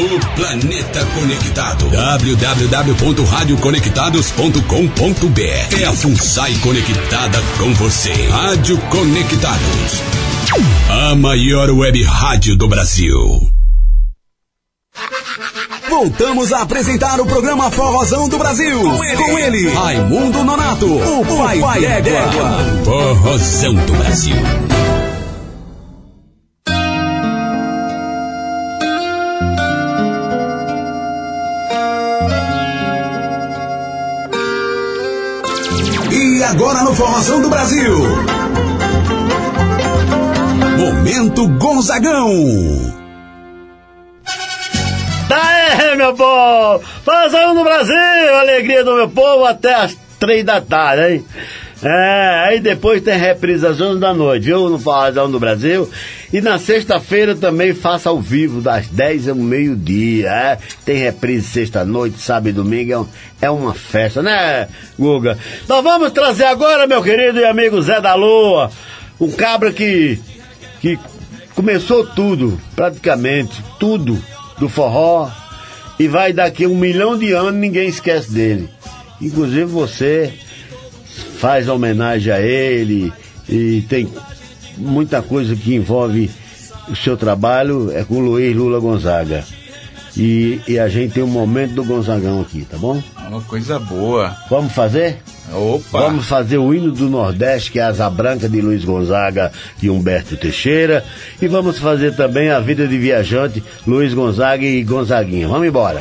O planeta conectado. www.radioconectados.com.br É a FUNSAI conectada com você. Rádio Conectados. A maior web rádio do Brasil. Voltamos a apresentar o programa Forrozão do Brasil. Com ele, com ele Raimundo Nonato, o pai, pai d'égua. Forrozão do Brasil. Agora no Forrozão do Brasil. Momento Gonzagão. Daí, meu povo! Forrozão do Brasil! Alegria do meu povo até as três da tarde, hein? É, aí depois tem reprise às 11 da noite, viu? No Forrozão do Brasil. E na sexta-feira também faça ao vivo, das 10 ao meio-dia. É? Tem reprise sexta-noite, sábado e domingo. É, é uma festa, né, Guga? Nós vamos trazer agora, meu querido e amigo Zé da Lua, um cabra que, que começou tudo, praticamente, tudo do forró. E vai daqui um milhão de anos, ninguém esquece dele. Inclusive você faz homenagem a ele e tem muita coisa que envolve o seu trabalho é com o Luiz Lula Gonzaga. E, e a gente tem um momento do Gonzagão aqui, tá bom? Uma coisa boa. Vamos fazer? Opa! Vamos fazer o hino do Nordeste, que é a Asa Branca de Luiz Gonzaga e Humberto Teixeira. E vamos fazer também a Vida de Viajante, Luiz Gonzaga e Gonzaguinha. Vamos embora.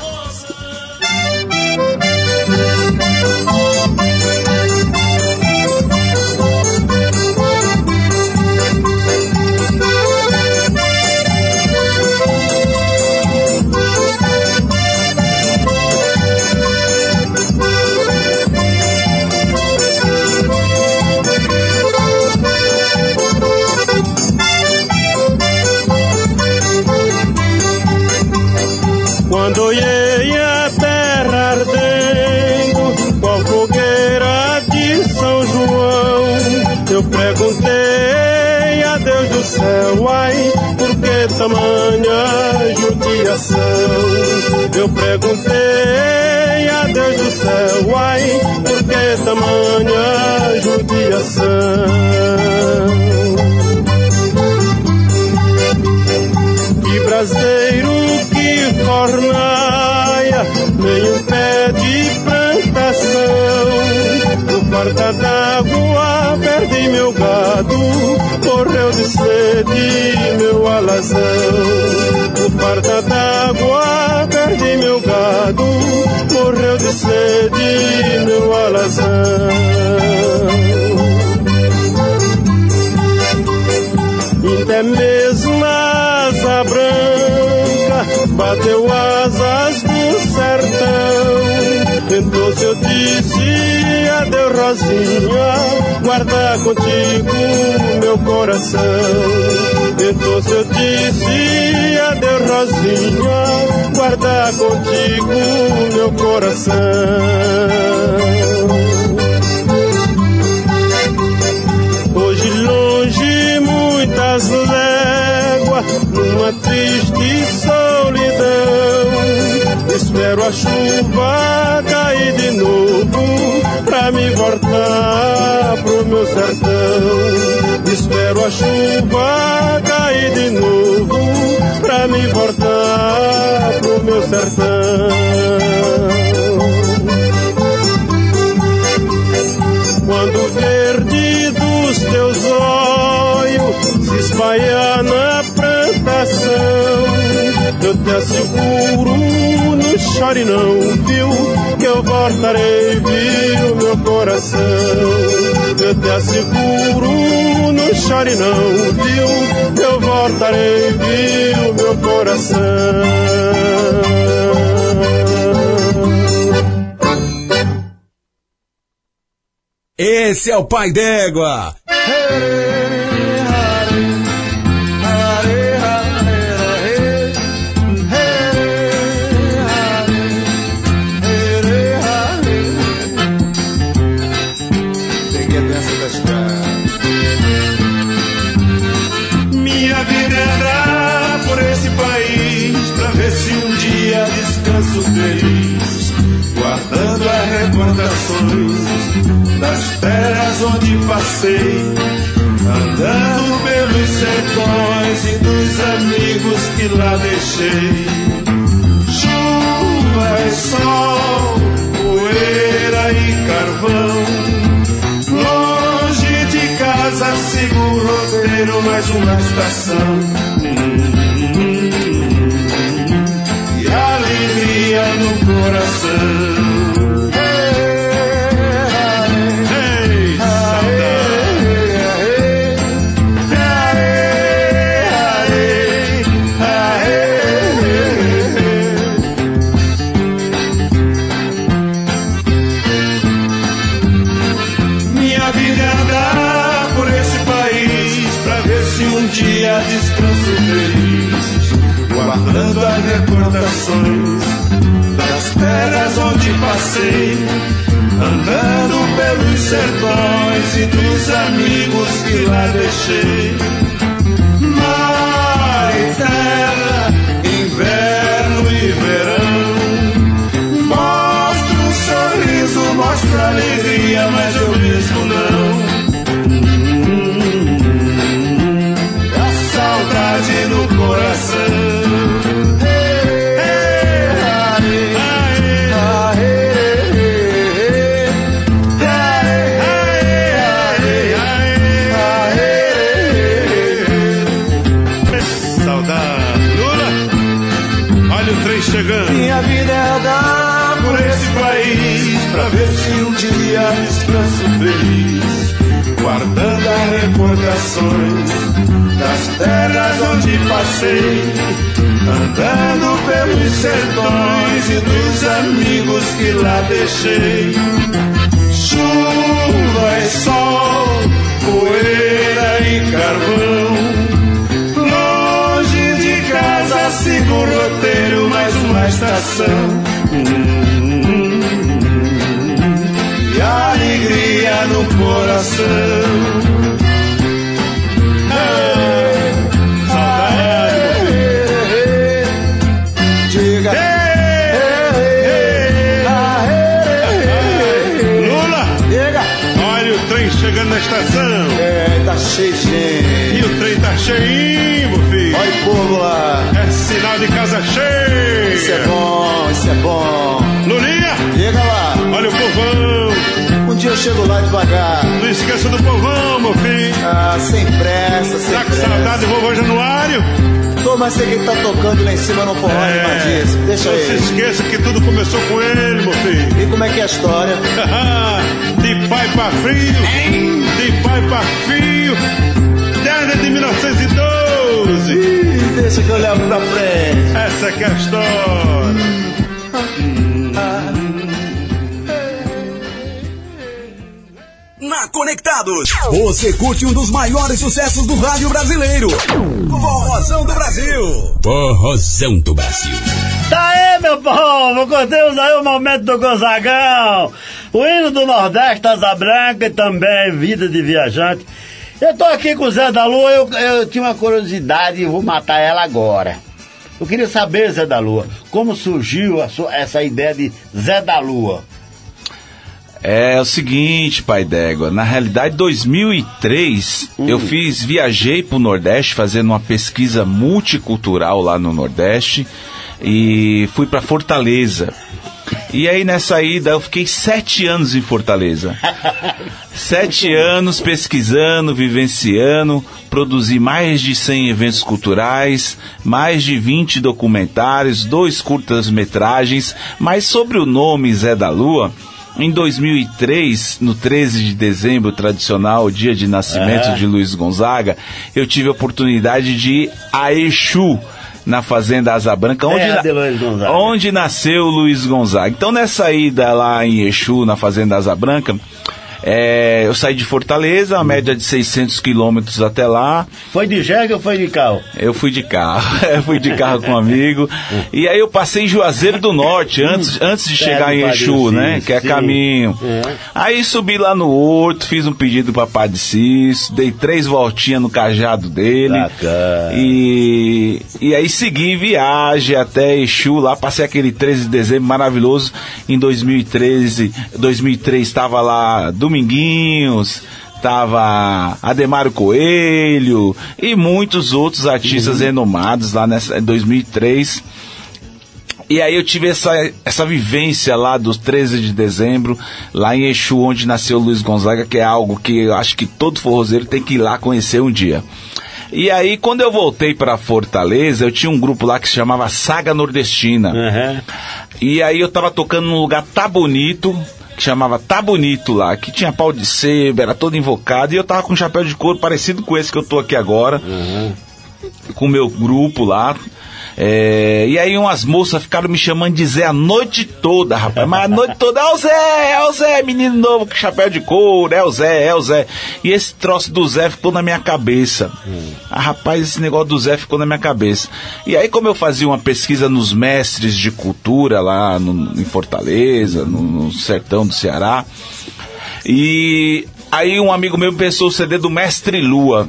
Morreu de sede meu alazão. No porta d'água perdi meu gado, morreu de sede meu alazão. Até mesmo a asa branca bateu asas do sertão. Então se eu disse adeus Rosinha, guarda contigo meu coração. Então se eu disse adeus Rosinha, guarda contigo meu coração. Hoje longe muitas léguas, num uma triste solidão. Espero a chuva cair de novo pra me voltar pro meu sertão. Espero a chuva cair de novo pra me voltar pro meu sertão. Quando verde dos teus olhos se espalhar na plantação, eu te asseguro, não chore não, viu? Eu voltarei, viu, meu coração. Eu te asseguro, não chore não, viu? Eu voltarei, viu, meu coração. Esse é o Pai d'Égua. Guardando as recordações das terras onde passei, andando pelos sertões e dos amigos que lá deixei. Chuva e sol, poeira e carvão. Longe de casa sigo o roteiro, mais uma estação. Sertões e dos amigos que lá deixei. Recordações das terras onde passei, andando pelos sertões e dos amigos que lá deixei. Chuva e sol, poeira e carvão. Longe de casa sigo o roteiro, mais uma estação. E alegria no coração. Chego lá devagar. Não esqueça do povão, meu filho. Ah, sem pressa, sem Tá com pressa. saudade do vovô Januário? Tô, mas sei que ele tá tocando lá em cima no forró É. animadíssimo. Deixa Não se ele. esqueça que tudo começou com ele, meu filho. E como é que é a história? de pai pra filho, de pai pra filho, desde de 1912. Ih, deixa que eu levo pra frente. Essa que é a história. Conectados, você curte um dos maiores sucessos do rádio brasileiro. Forrozão do Brasil. Forrozão do Brasil. Tá aí, meu povo, curtimos aí o momento do Gonzagão, o hino do Nordeste, Asa Branca e também Vida de Viajante. Eu tô aqui com o Zé da Lua, eu, eu tinha uma curiosidade e vou matar ela agora. Eu queria saber, Zé da Lua, como surgiu a sua- essa ideia de Zé da Lua? É o seguinte, pai d'égua. Na realidade, 2003, Hum. eu fiz, viajei pro Nordeste fazendo uma pesquisa multicultural lá no Nordeste e fui pra Fortaleza. E aí nessa ida eu fiquei sete anos em Fortaleza. Sete anos pesquisando, vivenciando, produzi mais de 100 eventos culturais, mais de 20 documentários, dois curtas-metragens, mas sobre o nome Zé da Lua, em 2003, no 13 de dezembro, tradicional dia de nascimento É. de Luiz Gonzaga, eu tive a oportunidade de ir a Exu, na Fazenda Asa Branca, onde, Terra na- de Luiz Gonzaga. onde nasceu Luiz Gonzaga. Então, nessa ida lá em Exu, na Fazenda Asa Branca, é, eu saí de Fortaleza, a média de 600 quilômetros até lá. Foi de jegue ou foi de carro? Eu fui de carro, eu fui de carro com um amigo. E aí eu passei em Juazeiro do Norte, antes, antes de Terra chegar do em Exu, né? Que é sim. caminho. É. Aí subi lá no Horto, fiz um pedido para Padre Cício, dei três voltinhas no cajado dele. Bacana. E, e aí segui viagem até Exu, lá passei aquele 13 de dezembro maravilhoso. Em 2013, 2003 estava lá Dominguinhos, tava Ademário Coelho e muitos outros artistas renomados lá nessa em 2003. E aí eu tive essa, essa vivência lá dos 13 de dezembro, lá em Exu, onde nasceu Luiz Gonzaga, que é algo que eu acho que todo forrozeiro tem que ir lá conhecer um dia. E aí, quando eu voltei para Fortaleza, eu tinha um grupo lá que se chamava Saga Nordestina. E aí eu tava tocando num lugar Tá Bonito, que chamava Tá Bonito lá, que tinha pau de sebo, era todo invocado, e eu tava com um chapéu de couro parecido com esse que eu tô aqui agora, com o meu grupo lá. É, e aí umas moças ficaram me chamando de Zé a noite toda, rapaz. Mas a noite toda, é o Zé, é o Zé, menino novo com chapéu de couro, é o Zé, é o Zé. E esse troço do Zé ficou na minha cabeça. Ah, rapaz, esse negócio do Zé ficou na minha cabeça. E aí, como eu fazia uma pesquisa nos mestres de cultura lá no- em Fortaleza, no, no sertão do Ceará, e aí um amigo meu pensou o CD do Mestre Lua.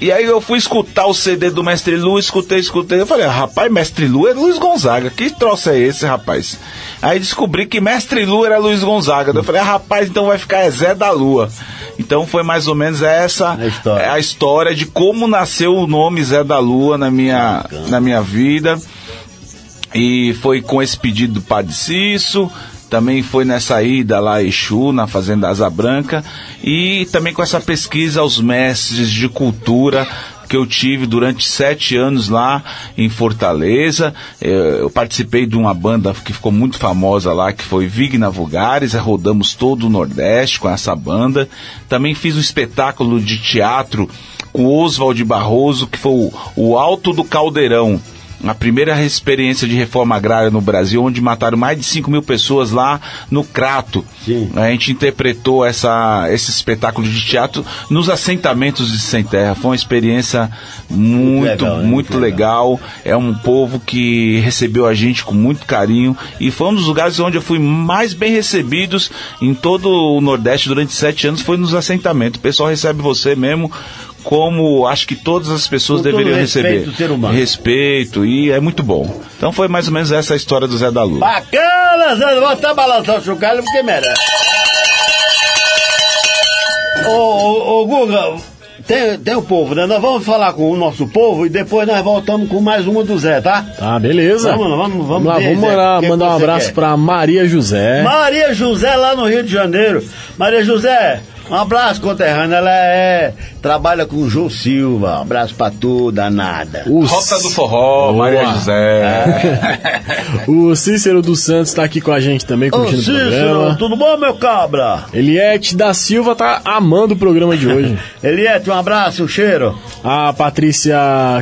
E aí eu fui escutar o CD do Mestre Lua, escutei, escutei. Eu falei, ah, rapaz, Mestre Lua é Luiz Gonzaga. Que troço é esse, rapaz? Aí descobri que Mestre Lua era Luiz Gonzaga. Eu falei, ah, rapaz, então vai ficar é Zé da Lua. Então foi mais ou menos essa é a história de como nasceu o nome Zé da Lua na minha, na minha vida. E foi com esse pedido do Padre Cício, também foi nessa ida lá a Exu, na Fazenda Asa Branca, e também com essa pesquisa aos mestres de cultura que eu tive durante sete anos lá em Fortaleza. Eh, Eu participei de uma banda que ficou muito famosa lá, que foi Vigna Vulgares, eh, rodamos todo o Nordeste com essa banda. Também fiz um espetáculo de teatro com Oswald Barroso, que foi o Alto do Caldeirão a primeira experiência de reforma agrária no Brasil, onde mataram mais de 5 mil pessoas lá no Crato. A gente interpretou essa, esse espetáculo de teatro nos assentamentos de Sem Terra. Foi uma experiência muito, legal, né? muito legal. É um povo que recebeu a gente com muito carinho e foi um dos lugares onde eu fui mais bem recebidos em todo o Nordeste durante sete anos. Foi nos assentamentos. O pessoal recebe você mesmo como acho que todas as pessoas Com deveriam respeito receber. do ser humano. Respeito, e é muito bom. Então foi mais ou menos essa a história do Zé da Lua. Bacana, Zé, vou até balançar o chocalho porque merece. Ô, ô, ô Guga, tem, tem o povo, né? Nós vamos falar com o nosso povo e depois nós voltamos com mais uma do Zé, tá? Tá, beleza. Vamos, vamos, vamos, lá, ver, vamos Zé, mandar, um abraço quer? pra Maria José. Maria José lá no Rio de Janeiro. Maria José, um abraço, conterrânea. Ela é. Trabalha com o João Silva. Um abraço pra tu, danada. Rota do Forró, Maria José. o Cícero dos Santos tá aqui com a gente também, Ô, curtindo o Cícero, programa. tudo bom, meu cabra? Eliette da Silva tá amando o programa de hoje. Eliette, um abraço, um cheiro. A Patrícia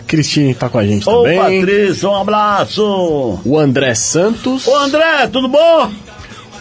Cristine tá com a gente Ô, também. Patrícia, um abraço. O André Santos. Ô, André, tudo bom?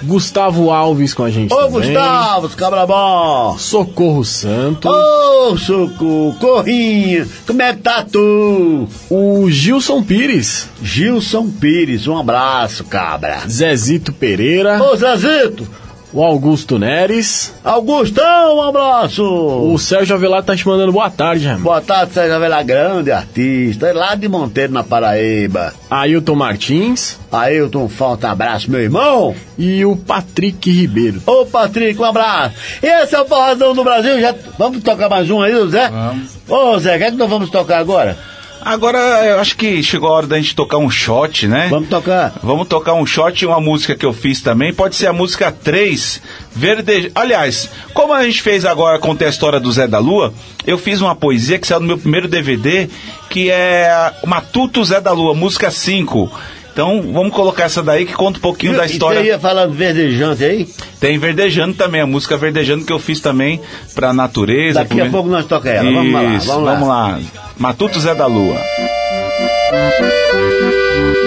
Gustavo Alves com a gente Ô, também. Gustavo, cabra bom. Socorro Santos. Ô, Socorro, Corrinha, como é que tá tu? O Gilson Pires. Gilson Pires, um abraço, cabra. Zezito Pereira. Ô, Zezito, O Augusto Neres. Augustão, um abraço! O Sérgio Avelar tá te mandando boa tarde, Raimundo. Boa tarde, Sérgio Avelar, grande artista, é lá de Monteiro, na Paraíba. Ailton Martins. Ailton, falta abraço, meu irmão. E o Patrick Ribeiro. Ô, Patrick, um abraço. Esse é o Forrazão do Brasil, já... Vamos tocar mais um aí, Zé? Vamos. Ô, Zé, o que é que nós vamos tocar agora? Agora eu acho que chegou a hora da gente tocar um shot, né? Vamos tocar. Vamos tocar um shot e uma música que eu fiz também. Pode ser a música 3, Verde. Aliás, como a gente fez agora contar a história do Zé da Lua, eu fiz uma poesia que saiu no meu primeiro DVD, que é Matuto Zé da Lua, música 5. Então vamos colocar essa daí que conta um pouquinho da história. E você ia falando verdejante aí? Tem Verdejando também, a música Verdejando que eu fiz também pra natureza. Daqui a pro- pouco nós toca ela. Vamos lá, Isso, vamos lá. vamos lá. Matuto Zé da Lua.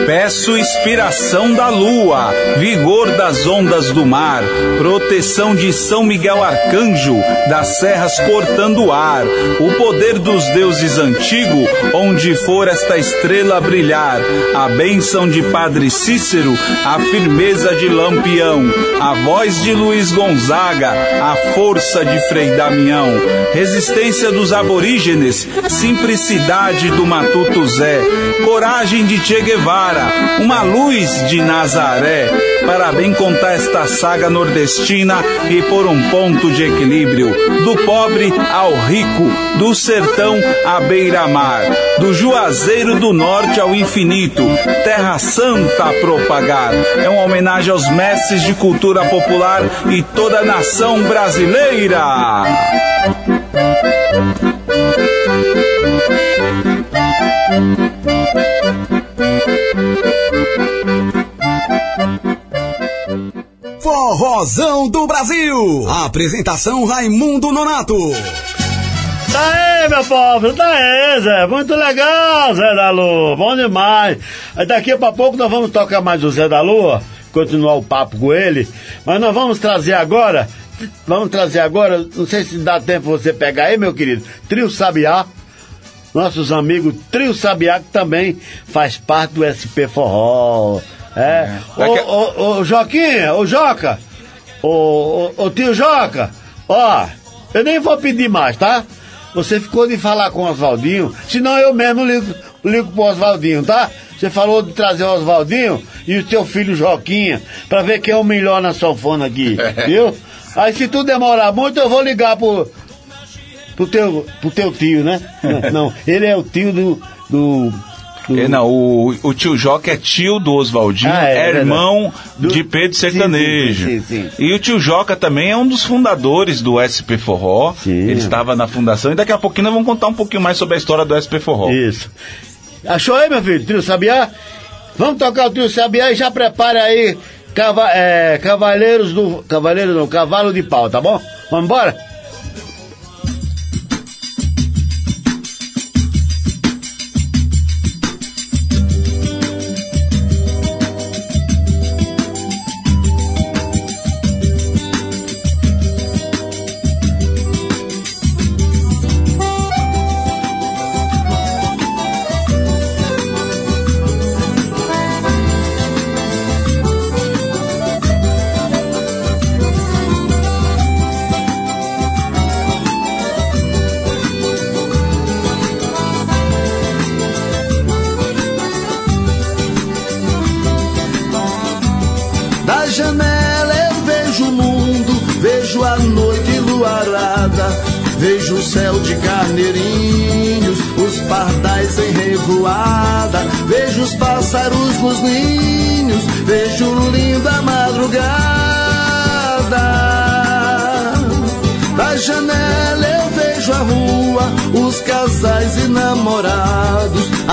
Peço inspiração da lua, vigor das ondas do mar, proteção de São Miguel Arcanjo, das serras cortando o ar, o poder dos deuses antigo, onde for esta estrela brilhar, a bênção de Padre Cícero, a firmeza de Lampião, a voz de Luiz Gonzaga, a força de Frei Damião, resistência dos aborígenes, simplicidade do Matuto Zé, coragem de Che Guevara, uma luz de Nazaré, para bem contar esta saga nordestina e por um ponto de equilíbrio, do pobre ao rico, do sertão à beira-mar, do Juazeiro do norte ao infinito, terra santa a propagar. É uma homenagem aos mestres de cultura popular e toda a nação brasileira. Forrozão do Brasil. Apresentação Raimundo Nonato. Tá aí, meu povo, tá aí, Zé. Muito legal, Zé da Lua. Bom demais. Daqui a pouco nós vamos tocar mais o Zé da Lua, continuar o papo com ele. Mas nós vamos trazer agora, vamos trazer agora, não sei se dá tempo você pegar aí, meu querido, Trio Sabiá. Nossos amigos Trio Sabiá, que também faz parte do SP Forró. É. Ô, ô, ô, Joquinha, ô Joca, ô, ô, ô tio Joca, ó, eu nem vou pedir mais, tá? Você ficou de falar com o Oswaldinho, senão eu mesmo ligo, ligo pro Oswaldinho, tá? Você falou de trazer o Oswaldinho e o seu filho Joquinha, pra ver quem é o melhor na sanfona aqui, viu? Aí se tu demorar muito, eu vou ligar pro, pro, teu, pro teu tio, né? Não, ele é o tio do... do, do- É, não, o, o tio Joca é tio do Oswaldinho, Ah, é é, irmão Do- de Pedro Sertanejo. sim, sim, sim. E o tio Joca também é um dos fundadores do SP Forró. Ele estava na fundação e daqui a pouquinho nós vamos contar um pouquinho mais sobre a história do SP Forró. Isso. Achou aí, meu filho? Trio Sabiá? Vamos tocar o Trio Sabiá e já prepare aí cava, é, Cavaleiros do. Cavaleiros não, Cavalo de Pau, tá bom? Vamos embora?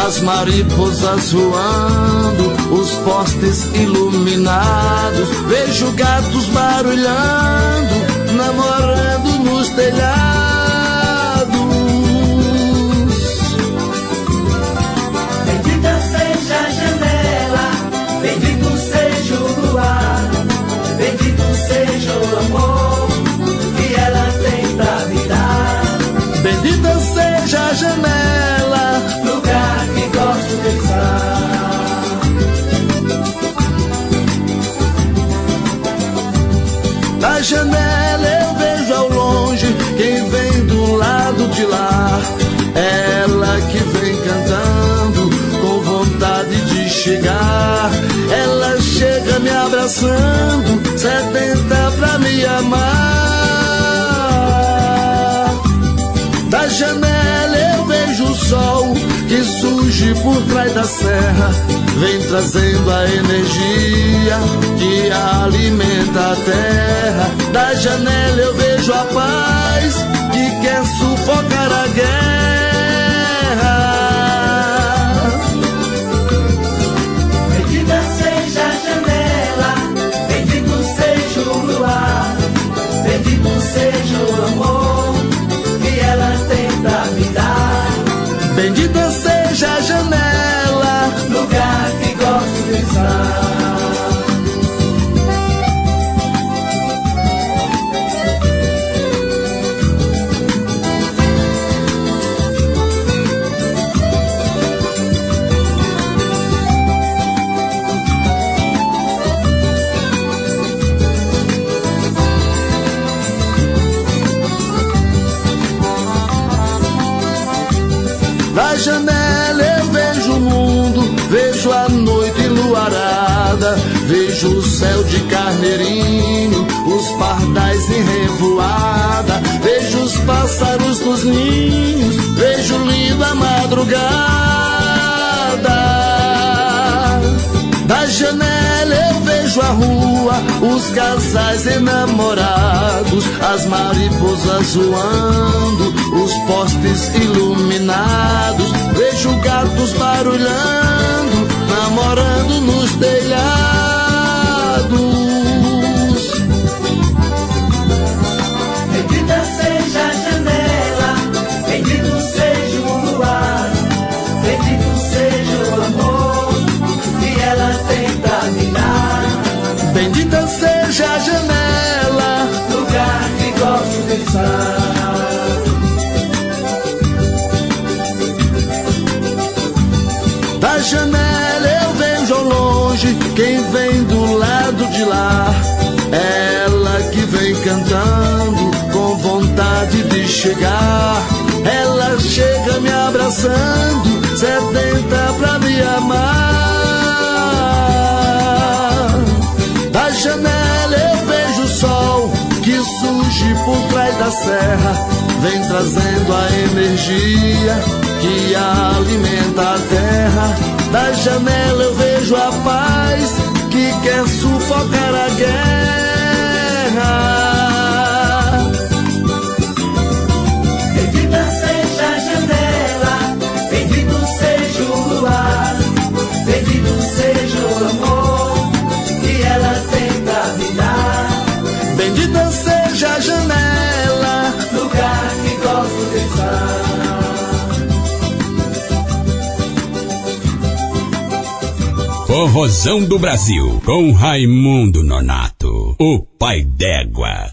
As mariposas voando, os postes iluminados. Vejo gatos barulhando, namorando nos telhados. Janela eu vejo ao longe quem vem do lado de lá. Ela que vem cantando com vontade de chegar. Ela chega me abraçando, sedenta pra me amar. Da janela eu vejo o sol que surge por trás da serra, vem trazendo a energia que alimenta a terra. Da janela eu vejo a paz que quer sufocar a guerra. Os casais enamorados, as mariposas voando, os postes iluminados, vejo gatos barulhando, namorando nos telhados. Estar. Da janela eu vejo ao longe quem vem do lado de lá. Ela que vem cantando com vontade de chegar. Ela chega me abraçando, sedenta pra me amar. Por trás da serra, vem trazendo a energia que alimenta a terra. Da janela eu vejo a paz que quer sufocar a guerra. Janela, lugar que gosto de estar. Corrosão do Brasil, com Raimundo Nonato, o pai d'égua.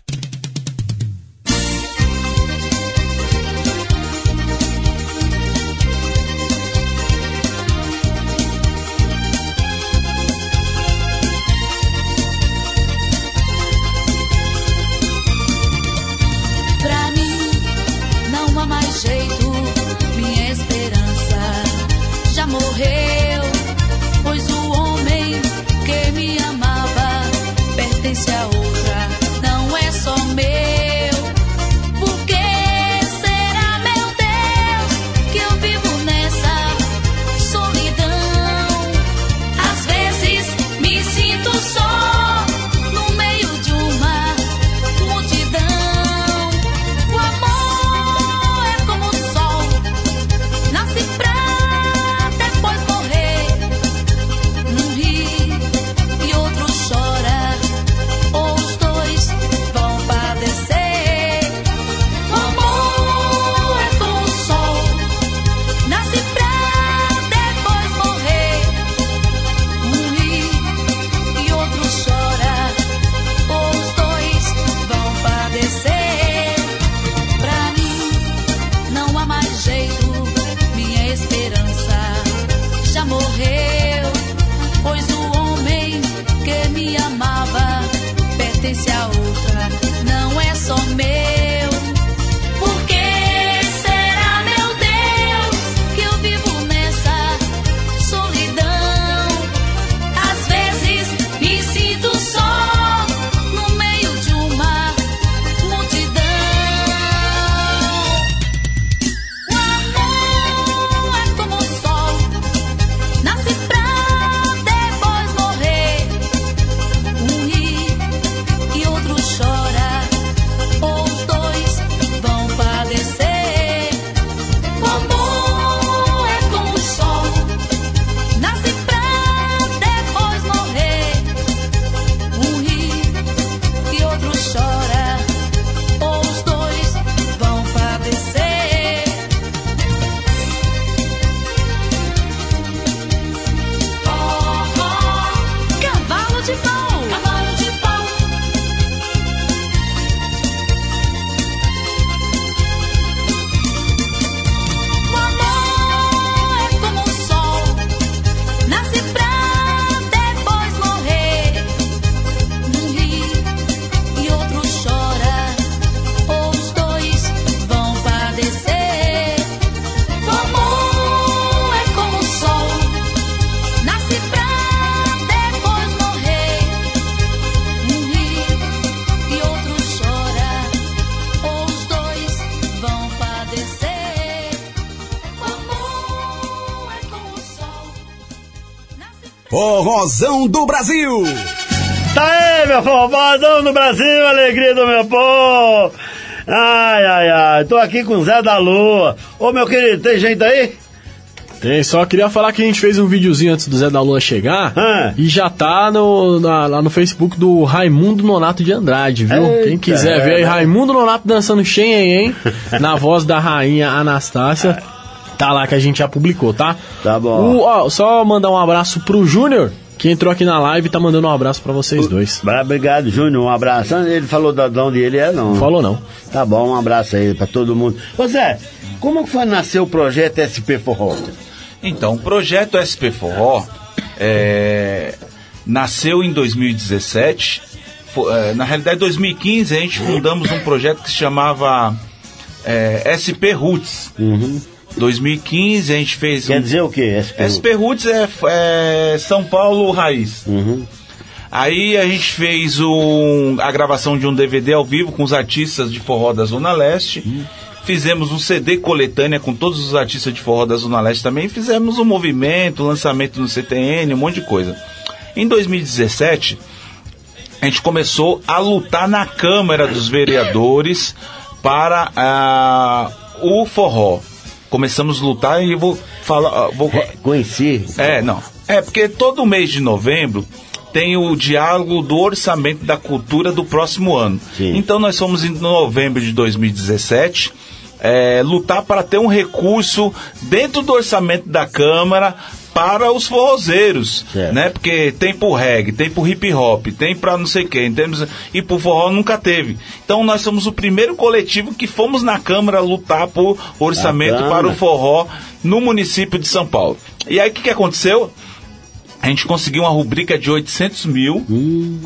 Do Brasil. Tá aí, meu forrozão do Brasil, alegria do meu povo. Ai, ai, ai, tô aqui com o Zé da Lua. Ô, meu querido, tem gente aí? Tem, só queria falar que a gente fez um videozinho antes do Zé da Lua chegar Ah. e já tá no, na- lá no Facebook do Raimundo Nonato de Andrade, viu? Eita, Quem quiser ver aí, é? Raimundo Nonato dançando Xenhen, na voz da rainha Anastácia. Tá lá que a gente já publicou, tá? Tá bom. O, ó, só mandar um abraço pro Júnior, que entrou aqui na live e tá mandando um abraço pra vocês dois. Obrigado, Júnior. Um abraço. Ele falou da de onde ele é, não? Falou não. Tá bom, um abraço aí pra todo mundo. Ô Zé, como que foi nascer o projeto SP Forró? Então, o projeto SP Forró é, nasceu em 2017. Fo- é, na realidade, em 2015, a gente fundamos um projeto que se chamava é, SP Roots. 2015, a gente fez. Quer um- dizer o quê, SP? SP Roots é, é São Paulo Raiz. Uhum. Aí a gente fez um, a gravação de um DVD ao vivo com os artistas de forró da Zona Leste. Fizemos um CD coletânea com todos os artistas de forró da Zona Leste também. Fizemos um movimento, lançamento no CTN, um monte de coisa. Em 2017, a gente começou a lutar na Câmara dos Vereadores para ah, o forró. Começamos a lutar e vou falar. Vou... Conheci. É, não. É porque todo mês de novembro tem o diálogo do orçamento da cultura do próximo ano. Então nós fomos em novembro de 2017 é, lutar para ter um recurso dentro do orçamento da Câmara para os forrozeiros, né? Porque tem pro reggae, tem pro hip hop, tem pra não sei quem, temos e pro forró nunca teve. Então nós somos o primeiro coletivo que fomos na Câmara lutar por orçamento Bacana. para o forró no município de São Paulo. E aí o que, que aconteceu? A gente conseguiu uma rubrica de 800 mil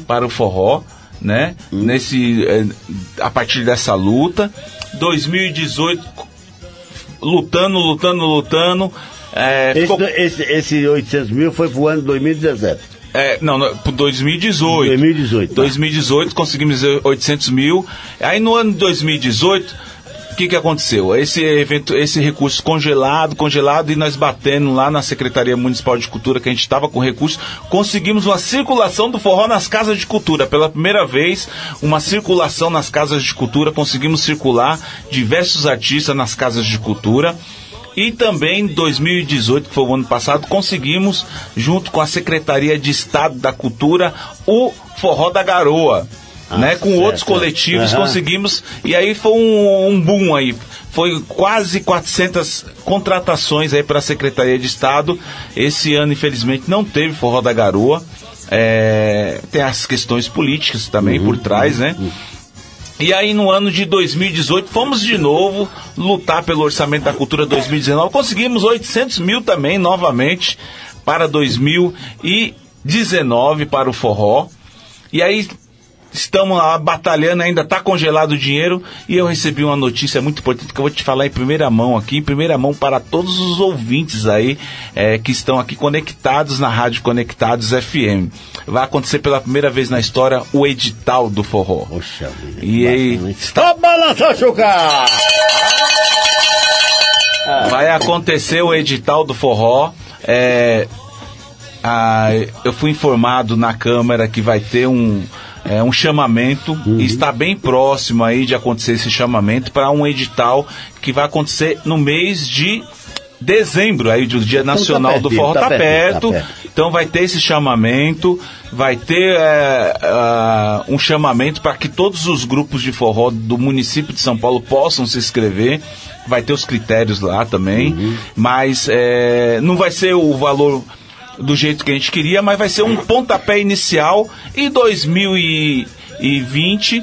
para o forró, né? Nesse, eh, a partir dessa luta. 2018, lutando, lutando, lutando. Eh, Esse, ficou- esse, esse 800 mil foi pro ano 2017. é, não, não, pro 2018. 2018. 2018 conseguimos 800 mil. Aí no ano de 2018, o que, que aconteceu? Esse evento, esse recurso congelado, congelado, e nós batendo lá na Secretaria Municipal de Cultura, que a gente estava com recurso, conseguimos uma circulação do forró nas casas de cultura. Pela primeira vez, uma circulação nas casas de cultura, conseguimos circular diversos artistas nas casas de cultura. E também em 2018, que foi o ano passado, conseguimos, junto com a Secretaria de Estado da Cultura, o Forró da Garoa. Ah, né, com certo. outros coletivos Aham. conseguimos e aí foi um, um boom aí foi quase 400 contratações aí para a Secretaria de Estado esse ano infelizmente não teve forró da garoa É, tem as questões políticas também por trás né e aí no ano de 2018 fomos de novo lutar pelo orçamento da cultura 2019. Conseguimos 800 mil também novamente para 2019 para o forró. E aí estamos lá batalhando, ainda está congelado o dinheiro e eu recebi uma notícia muito importante que eu vou te falar em primeira mão aqui, em primeira mão para todos os ouvintes aí é, que estão aqui conectados na Rádio Conectados FM. Vai acontecer pela primeira vez na história o edital do forró. Poxa. E aí, Está balançando, Chuca! Vai acontecer o edital do forró. É, ah, eu fui informado na Câmara que vai ter um, é, um chamamento e está bem próximo aí de acontecer esse chamamento para um edital que vai acontecer no mês de dezembro, aí do Dia tá Nacional do pertinho, Forró, tá tá, pertinho, perto. tá perto. Então vai ter esse chamamento, vai ter é, ah, um chamamento para que todos os grupos de forró do município de São Paulo possam se inscrever. Vai ter os critérios lá também, Uhum. mas é, não vai ser o valor do jeito que a gente queria, mas vai ser um pontapé inicial. E 2020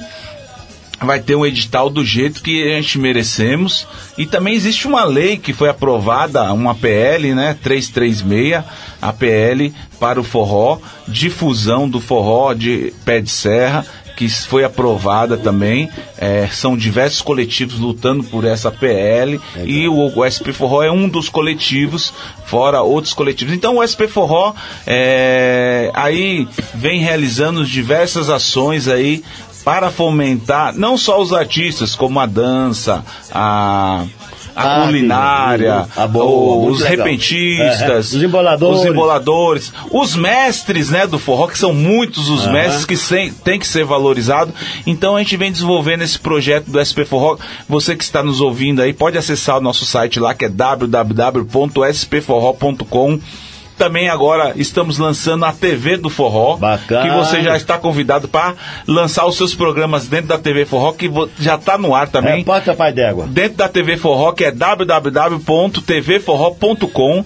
vai ter um edital do jeito que a gente merecemos. E também existe uma lei que foi aprovada, uma PL, né, 336, a PL para o forró, difusão do forró de pé de serra, que foi aprovada também. É, são diversos coletivos lutando por essa PL e o, o SP Forró é um dos coletivos, fora outros coletivos. Então o SP Forró é, aí vem realizando diversas ações aí para fomentar não só os artistas, como a dança, a, a Ah, culinária. Ah, boa, os repentistas, É, é. Os emboladores. os emboladores, os mestres né, do forró, que são muitos os Aham. mestres que sem, tem que ser valorizado. Então a gente vem desenvolvendo esse projeto do SP Forró. Você que está nos ouvindo aí, pode acessar o nosso site lá, que é www.spforró.com. Também agora estamos lançando a TV do Forró. Bacana. Que você já está convidado para lançar os seus programas dentro da TV Forró, que já está no ar também. É, Porta Pai d'Égua. Dentro da TV Forró, que é www.tvforró.com.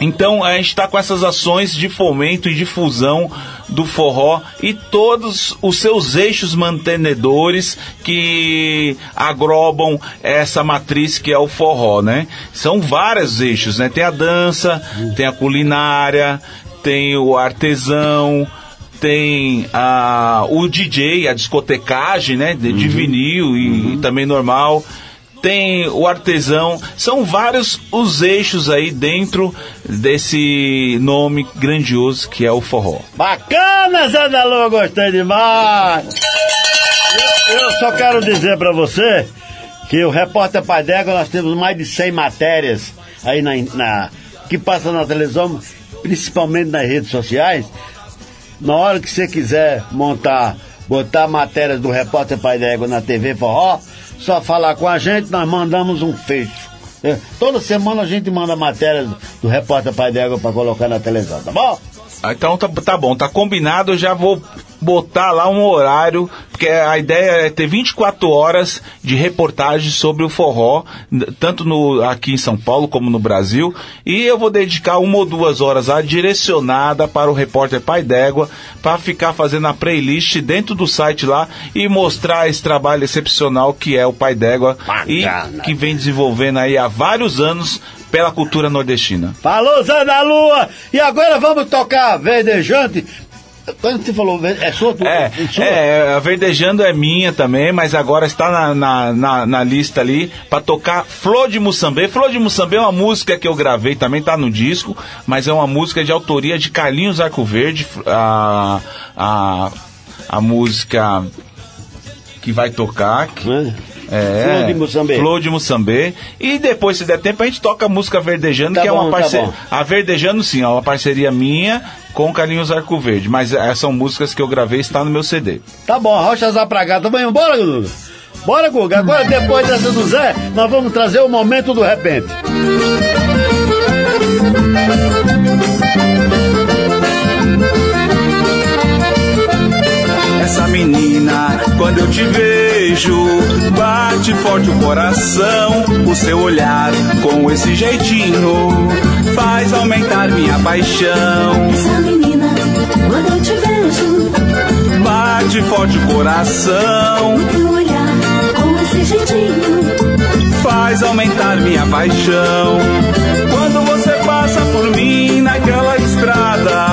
Então a gente está com essas ações de fomento e difusão do forró e todos os seus eixos mantenedores que agrobam essa matriz que é o forró, né? São vários eixos, né? Tem a dança, tem a culinária, tem o artesão, tem a, o DJ, a discotecagem, né? De, de vinil e, e também normal. Tem o artesão, são vários os eixos aí dentro desse nome grandioso que é o forró. Bacana, Zé da Lua, gostei demais. Eu, eu só quero dizer pra você que o Repórter Pai d'Égua nós temos mais de 100 matérias aí na, na- que passam na televisão, principalmente nas redes sociais. Na hora que você quiser montar, botar matérias do Repórter Pai d'Égua na TV Forró, só falar com a gente, nós mandamos um fecho. É, Toda semana a gente manda matérias do Repórter Pai d'Égua pra colocar na televisão, tá bom? Ah, Então tá, tá bom, tá combinado, eu já vou botar lá um horário, porque a ideia é ter 24 horas de reportagem sobre o forró, tanto no, aqui em São Paulo como no Brasil, e eu vou dedicar uma ou duas horas lá direcionada para o repórter Pai d'Égua, para ficar fazendo a playlist dentro do site lá e mostrar esse trabalho excepcional que é o Pai d'Égua e que vem desenvolvendo aí há vários anos pela cultura nordestina. Falou, Zé da Lua! E agora vamos tocar Verdejante. Quando você falou, ver- é sua? É, sua? é, a Verdejando é minha também, mas agora está na, na, na, na lista ali para tocar Flor de Moçambê. Flor de Moçambê é uma música que eu gravei, também tá no disco, mas é uma música de autoria de Carlinhos Arco Verde, a, a, a música que vai tocar. que- É, Flor de Moçambê. Flor de Moçambê. E depois, se der tempo, a gente toca a música Verdejando, Tá que é bom, uma tá parceria. bom. a Verdejando, sim, é uma parceria minha com Carlinhos Arco Verde. Mas essas são músicas que eu gravei, está no meu CD. Tá bom, Rocha Zapragata, vamos embora, Guga? Bora, Guga. Agora, depois dessa do Zé, nós vamos trazer o momento do repente. Menina, quando eu te vejo, bate forte o coração. O seu olhar, com esse jeitinho, faz aumentar minha paixão. Essa menina, quando eu te vejo, Bate forte o coração, teu olhar com esse jeitinho. faz aumentar minha paixão. Quando você passa por mim naquela estrada,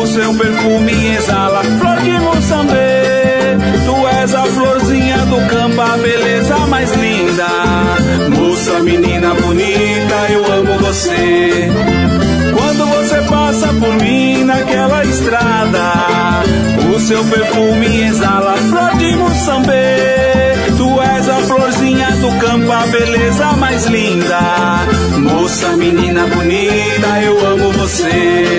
o seu perfume exala a beleza mais linda. Moça, menina bonita, eu amo você. Quando você passa por mim naquela estrada, o seu perfume exala flor de Moçambique. Tu és a florzinha do campo, a beleza mais linda. Moça, menina bonita, eu amo você.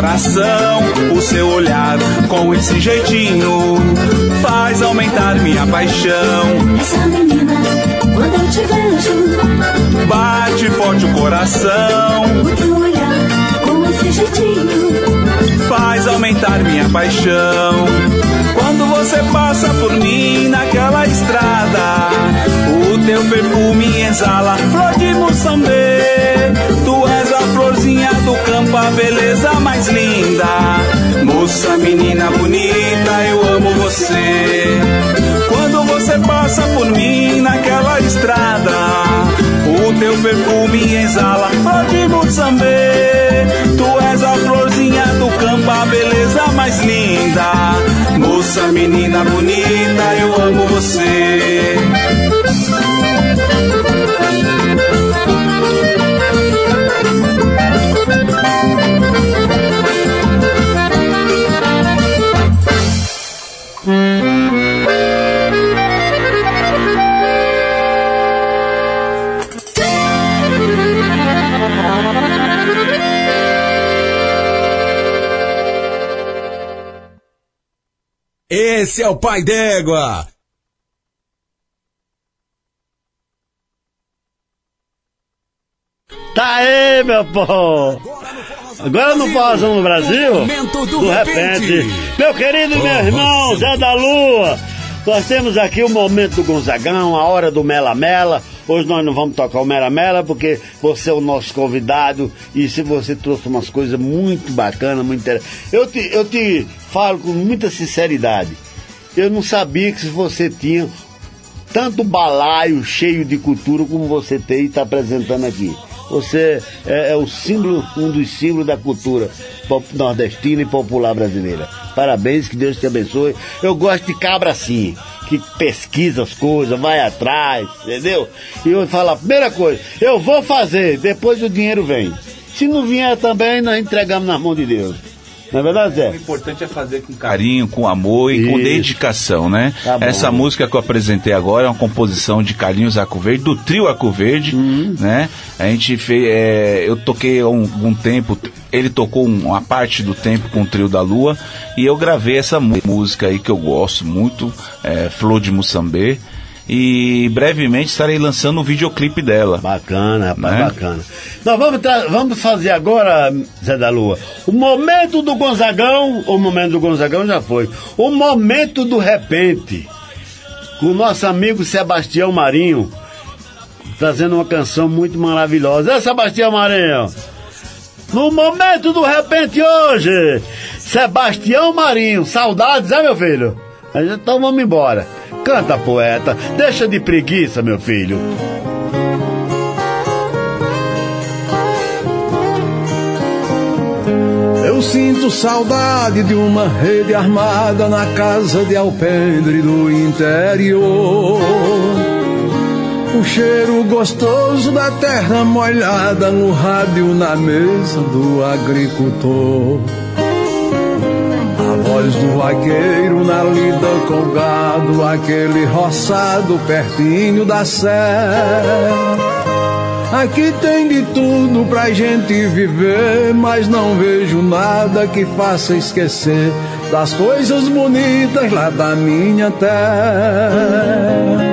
Coração. O seu olhar com esse jeitinho faz aumentar minha paixão. Essa menina, quando eu te vejo, Bate forte o coração, o teu olhar com esse jeitinho. faz aumentar minha paixão. Quando você passa por mim naquela estrada, o teu perfume exala flor de Moçambique. Tu és a florzinha do campo, a beleza mais linda. Moça, menina bonita, eu amo você. Quando você passa por mim naquela estrada, o teu perfume exala flor de Moçambique. Tu és a florzinha do campo, a beleza mais linda. Moça, menina bonita, eu amo você. Esse é o Pai d'Égua. Tá aí, meu povo! Agora no Pausão no Brasil, do do repente, meu querido e meu irmão Zé da Lua, nós temos aqui o momento do Gonzagão, a hora do Mela Mela. Hoje nós não vamos tocar o Mela Mela porque você é o nosso convidado e se você trouxe umas coisas muito bacanas, muito interessantes. Eu te, eu te falo com muita sinceridade. Eu não sabia que você tinha tanto balaio cheio de cultura como você tem e está apresentando aqui. Você é, é o símbolo, um dos símbolos da cultura nordestina e popular brasileira. Parabéns, que Deus te abençoe. Eu gosto de cabra assim, que pesquisa as coisas, vai atrás, entendeu? E eu falo, a primeira coisa, eu vou fazer, depois o dinheiro vem. Se não vier também, nós entregamos nas mãos de Deus. Não é verdade, Zé? O importante é fazer com carinho, com amor e com Isso. dedicação, né? Tá. Essa música que eu apresentei agora é uma composição de Carlinhos Arco Verde, do trio Arco Verde, Uhum. né? A gente fez, é, eu toquei um, um tempo, ele tocou um- uma parte do tempo com o trio da Lua e eu gravei essa mú- música aí que eu gosto muito, é, Flor de Moçambê. E brevemente estarei lançando o videoclipe dela. Bacana, rapaz, Né? bacana. Nós vamos, vamos fazer agora, Zé da Lua, o momento do Gonzagão, o momento do Gonzagão já foi, o momento do repente, com o nosso amigo Sebastião Marinho, trazendo uma canção muito maravilhosa. É, Sebastião Marinho? No momento do repente hoje, Sebastião Marinho, saudades, é meu filho? Então vamos embora. Canta, poeta, deixa de preguiça, meu filho. Eu sinto saudade de uma rede armada na casa de alpendre do interior. O cheiro gostoso da terra molhada no rádio na mesa do agricultor. Do vaqueiro na lida com gado, aquele roçado pertinho da serra. Aqui tem de tudo pra gente viver, mas não vejo nada que faça esquecer das coisas bonitas lá da minha terra.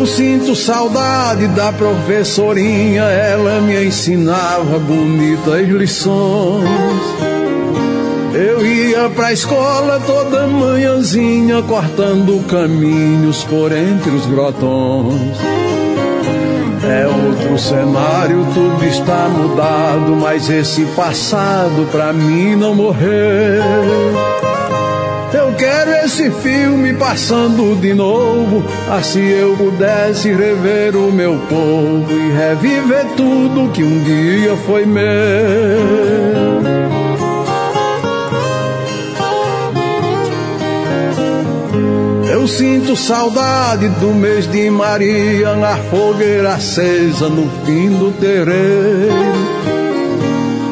Eu sinto saudade da professorinha, ela me ensinava bonitas lições. Eu ia pra escola toda manhãzinha, cortando caminhos por entre os grotões. É outro cenário, tudo está mudado, mas esse passado pra mim não morreu. Eu quero esse filme passando de novo, assim eu pudesse rever o meu povo e reviver tudo que um dia foi meu. Eu sinto saudade do mês de Maria na fogueira acesa no fim do terreiro.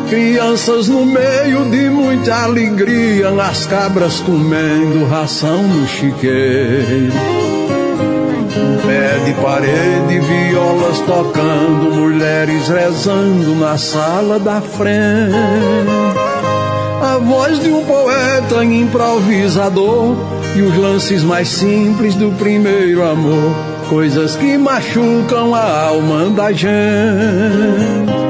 Crianças no meio de muita alegria, as cabras comendo ração no chiqueiro. Pé de parede, violas tocando, mulheres rezando na sala da frente. A voz de um poeta improvisador e os lances mais simples do primeiro amor, coisas que machucam a alma da gente.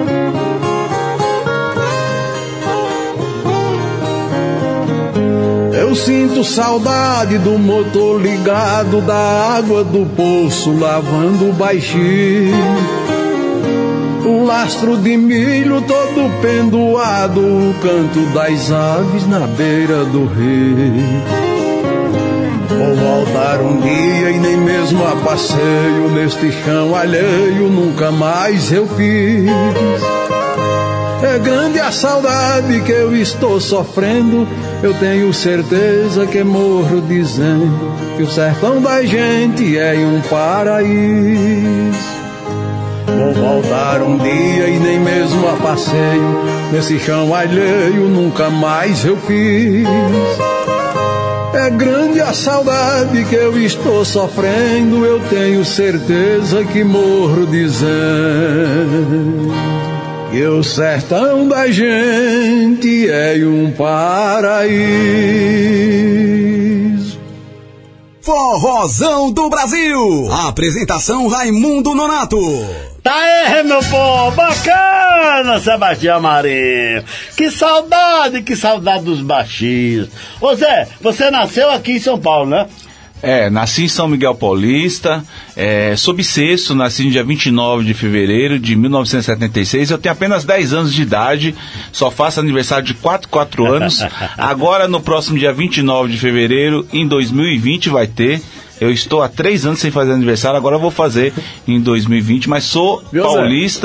Sinto saudade do motor ligado, da água do poço lavando baixinho. O lastro de milho todo pendoado, o canto das aves na beira do rio. Vou voltar um dia e nem mesmo a passeio neste chão alheio, nunca mais eu quis. É grande a saudade que eu estou sofrendo. Eu tenho certeza que morro dizendo que o sertão da gente é um paraíso. Vou voltar um dia e nem mesmo a passeio nesse chão alheio nunca mais eu quis. É grande a saudade que eu estou sofrendo. Eu tenho certeza que morro dizendo que o sertão da gente é um paraíso. Forrozão do Brasil. Apresentação Raimundo Nonato. Tá aí, meu povo, bacana, Sebastião Marinho. Que saudade, que saudade dos baixinhos. Ô Zé, você nasceu aqui em São Paulo, né? É, nasci em São Miguel Paulista, é, sou bissexto, nasci no dia 29 de fevereiro de 1976. Eu tenho apenas 10 anos de idade, só faço aniversário de 4, 4 anos. Agora, no próximo dia 29 de fevereiro, em 2020, vai ter. Eu estou há três anos sem fazer aniversário, agora eu vou fazer em 2020, mas sou Viu,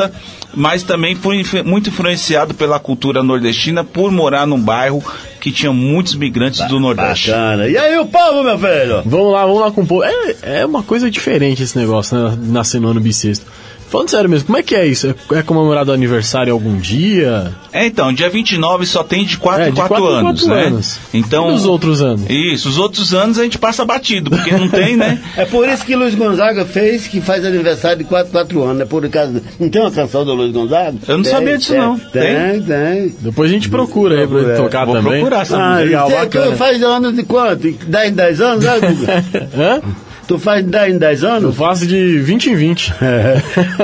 Zé? Mas também fui influ- muito influenciado pela cultura nordestina por morar num bairro que tinha muitos migrantes do Nordeste. Bacana. E aí, o povo, meu filho? Vamos lá, vamos lá com o povo. É, é uma coisa diferente esse negócio, né? Nascer no ano bissexto. Falando sério mesmo, como é que é isso? É, é comemorado o aniversário algum dia? É, então, dia 29 só tem de 4 É, em de 4 quatro em anos, né? anos. Então, E os outros anos? Isso, os outros anos a gente passa batido, porque não tem, né? É por isso que Luiz Gonzaga fez que faz aniversário de 4, 4 anos. É por causa. Não tem uma canção do Luiz Gonzaga? Eu não Tem, sabia disso, tem, não. Tem, tem. Depois a gente procura aí pra Procura, tocar vou também. procurar essa Ah, Legal, bacana. faz anos de quanto? 10 em 10 anos, né? Hã? Tu faz 10 em 10 Eu anos? faço de 20 em 20.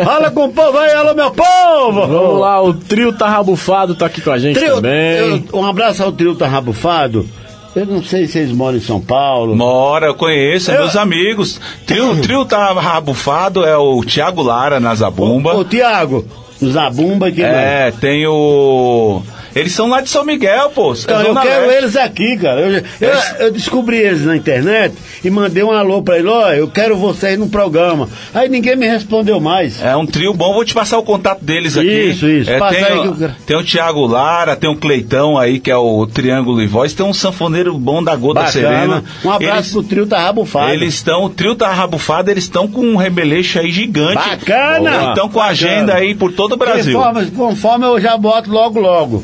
Fala com o povo aí, alô, meu povo! Vamos lá, o trio tá rabufado, tá aqui com a gente Trio, também. eu- um abraço ao trio Tarrabufado. Eu não sei se eles moram em São Paulo. Mora, eu conheço, é Eu- meus amigos. Trio, trio tá rabufado, é o Tiago Lara na Zabumba. Ô, Tiago, Zabumba que É, tem o. Eles são lá de São Miguel, pô. Então, É eu Zona quero Leste. eles aqui, cara. Eu, eu, eu descobri eles na internet e mandei um alô pra ele, ó, eu quero vocês no programa. Aí ninguém me respondeu mais. É um trio bom, vou te passar o contato deles aqui. Isso, isso, É, tem, aí eu tem o Thiago Lara, tem o Cleitão aí, que é o Triângulo e Voz, tem um sanfoneiro bom da Gota Serena. Um abraço Eles- pro trio Tarrabufado. Eles estão, o trio tá rabufado, eles estão com um rebeleixo aí gigante. Bacana! Estão com agenda aí por todo o Brasil. Conforme, conforme eu já boto logo, logo.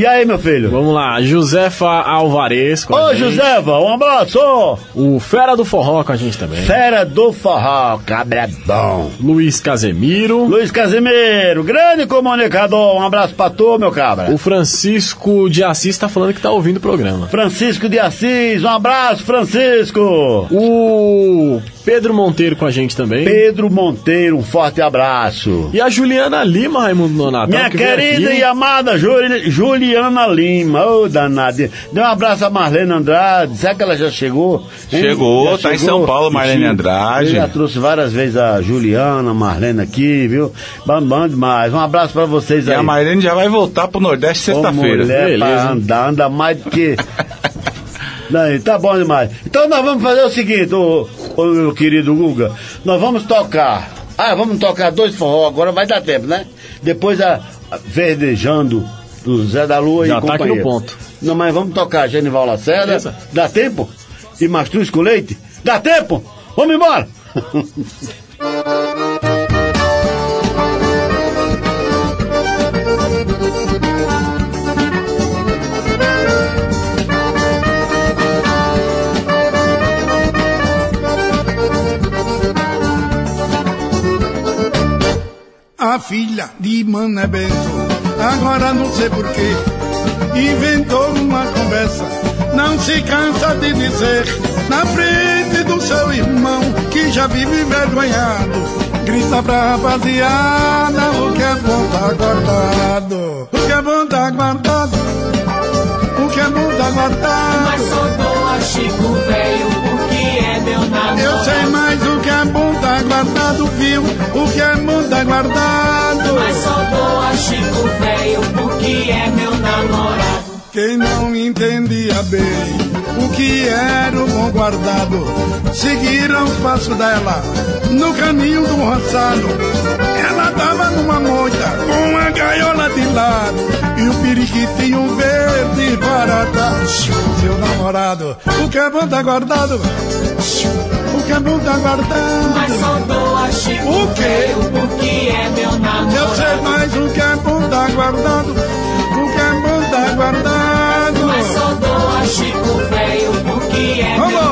E aí, meu filho? Vamos lá, Josefa Alvarez Ô, gente. Josefa, um abraço! O Fera do Forró com a gente também. Fera do forró, cabra bom. Luiz Casemiro. Luiz Casimiro, grande comunicador. Um abraço pra tu, meu cabra. O Francisco de Assis tá falando que tá ouvindo o programa. Francisco de Assis, um abraço, Francisco. O Pedro Monteiro com a gente também. Pedro Monteiro, um forte abraço. E a Juliana Lima, Raimundo Nonato. Minha que querida aqui. e amada Juli- Juliana Lima, ô danadinha. Dê um abraço a Marlene Andrade. Será que ela já chegou? hein? Chegou, Já tá em São Paulo, Marlene. Andrade. Eu já trouxe várias vezes a Juliana, a Marlene aqui, viu? Bom demais. Um abraço pra vocês E aí. a Marlene já vai voltar pro Nordeste sexta-feira. mulher pra andar, anda mais do que. Não, tá bom demais. Então nós vamos fazer o seguinte, ô, ô, meu querido Guga. Nós vamos tocar. Ah, vamos tocar dois forró, agora vai dar tempo, né? Depois a, a Verdejando do Zé da Lua Já e tá aqui companhia. no ponto. Não, mas vamos tocar Genival Lacerda. Beleza. Dá tempo? E Mastruz com leite? Dá tempo? Vamos embora! A filha de Mané Bento, agora não sei porquê, inventou uma conversa. Não se cansa de dizer, na frente do seu irmão, que já vive envergonhado. Grita pra rapaziada, o que é bom tá guardado. O que é bom tá guardado. O que é bom tá guardado. Mas só dou a Chico viu? O que é bom tá guardado. Mas só dou a Chico velho porque é meu namorado. Quem não entendia bem o que era o bom guardado, seguiram os passos dela no caminho do roçado. Ela tava numa moita com a gaiola de lado e o periquitinho verde para trás. Seu namorado, o que é bom tá guardado. O que é bom tá guardado. Mas só dou a Chico O quê? porque é meu namorado. Eu sei mais o que é. O é tá guardado. Mas só dou a Chico velho porque é meu Vamos. namorado.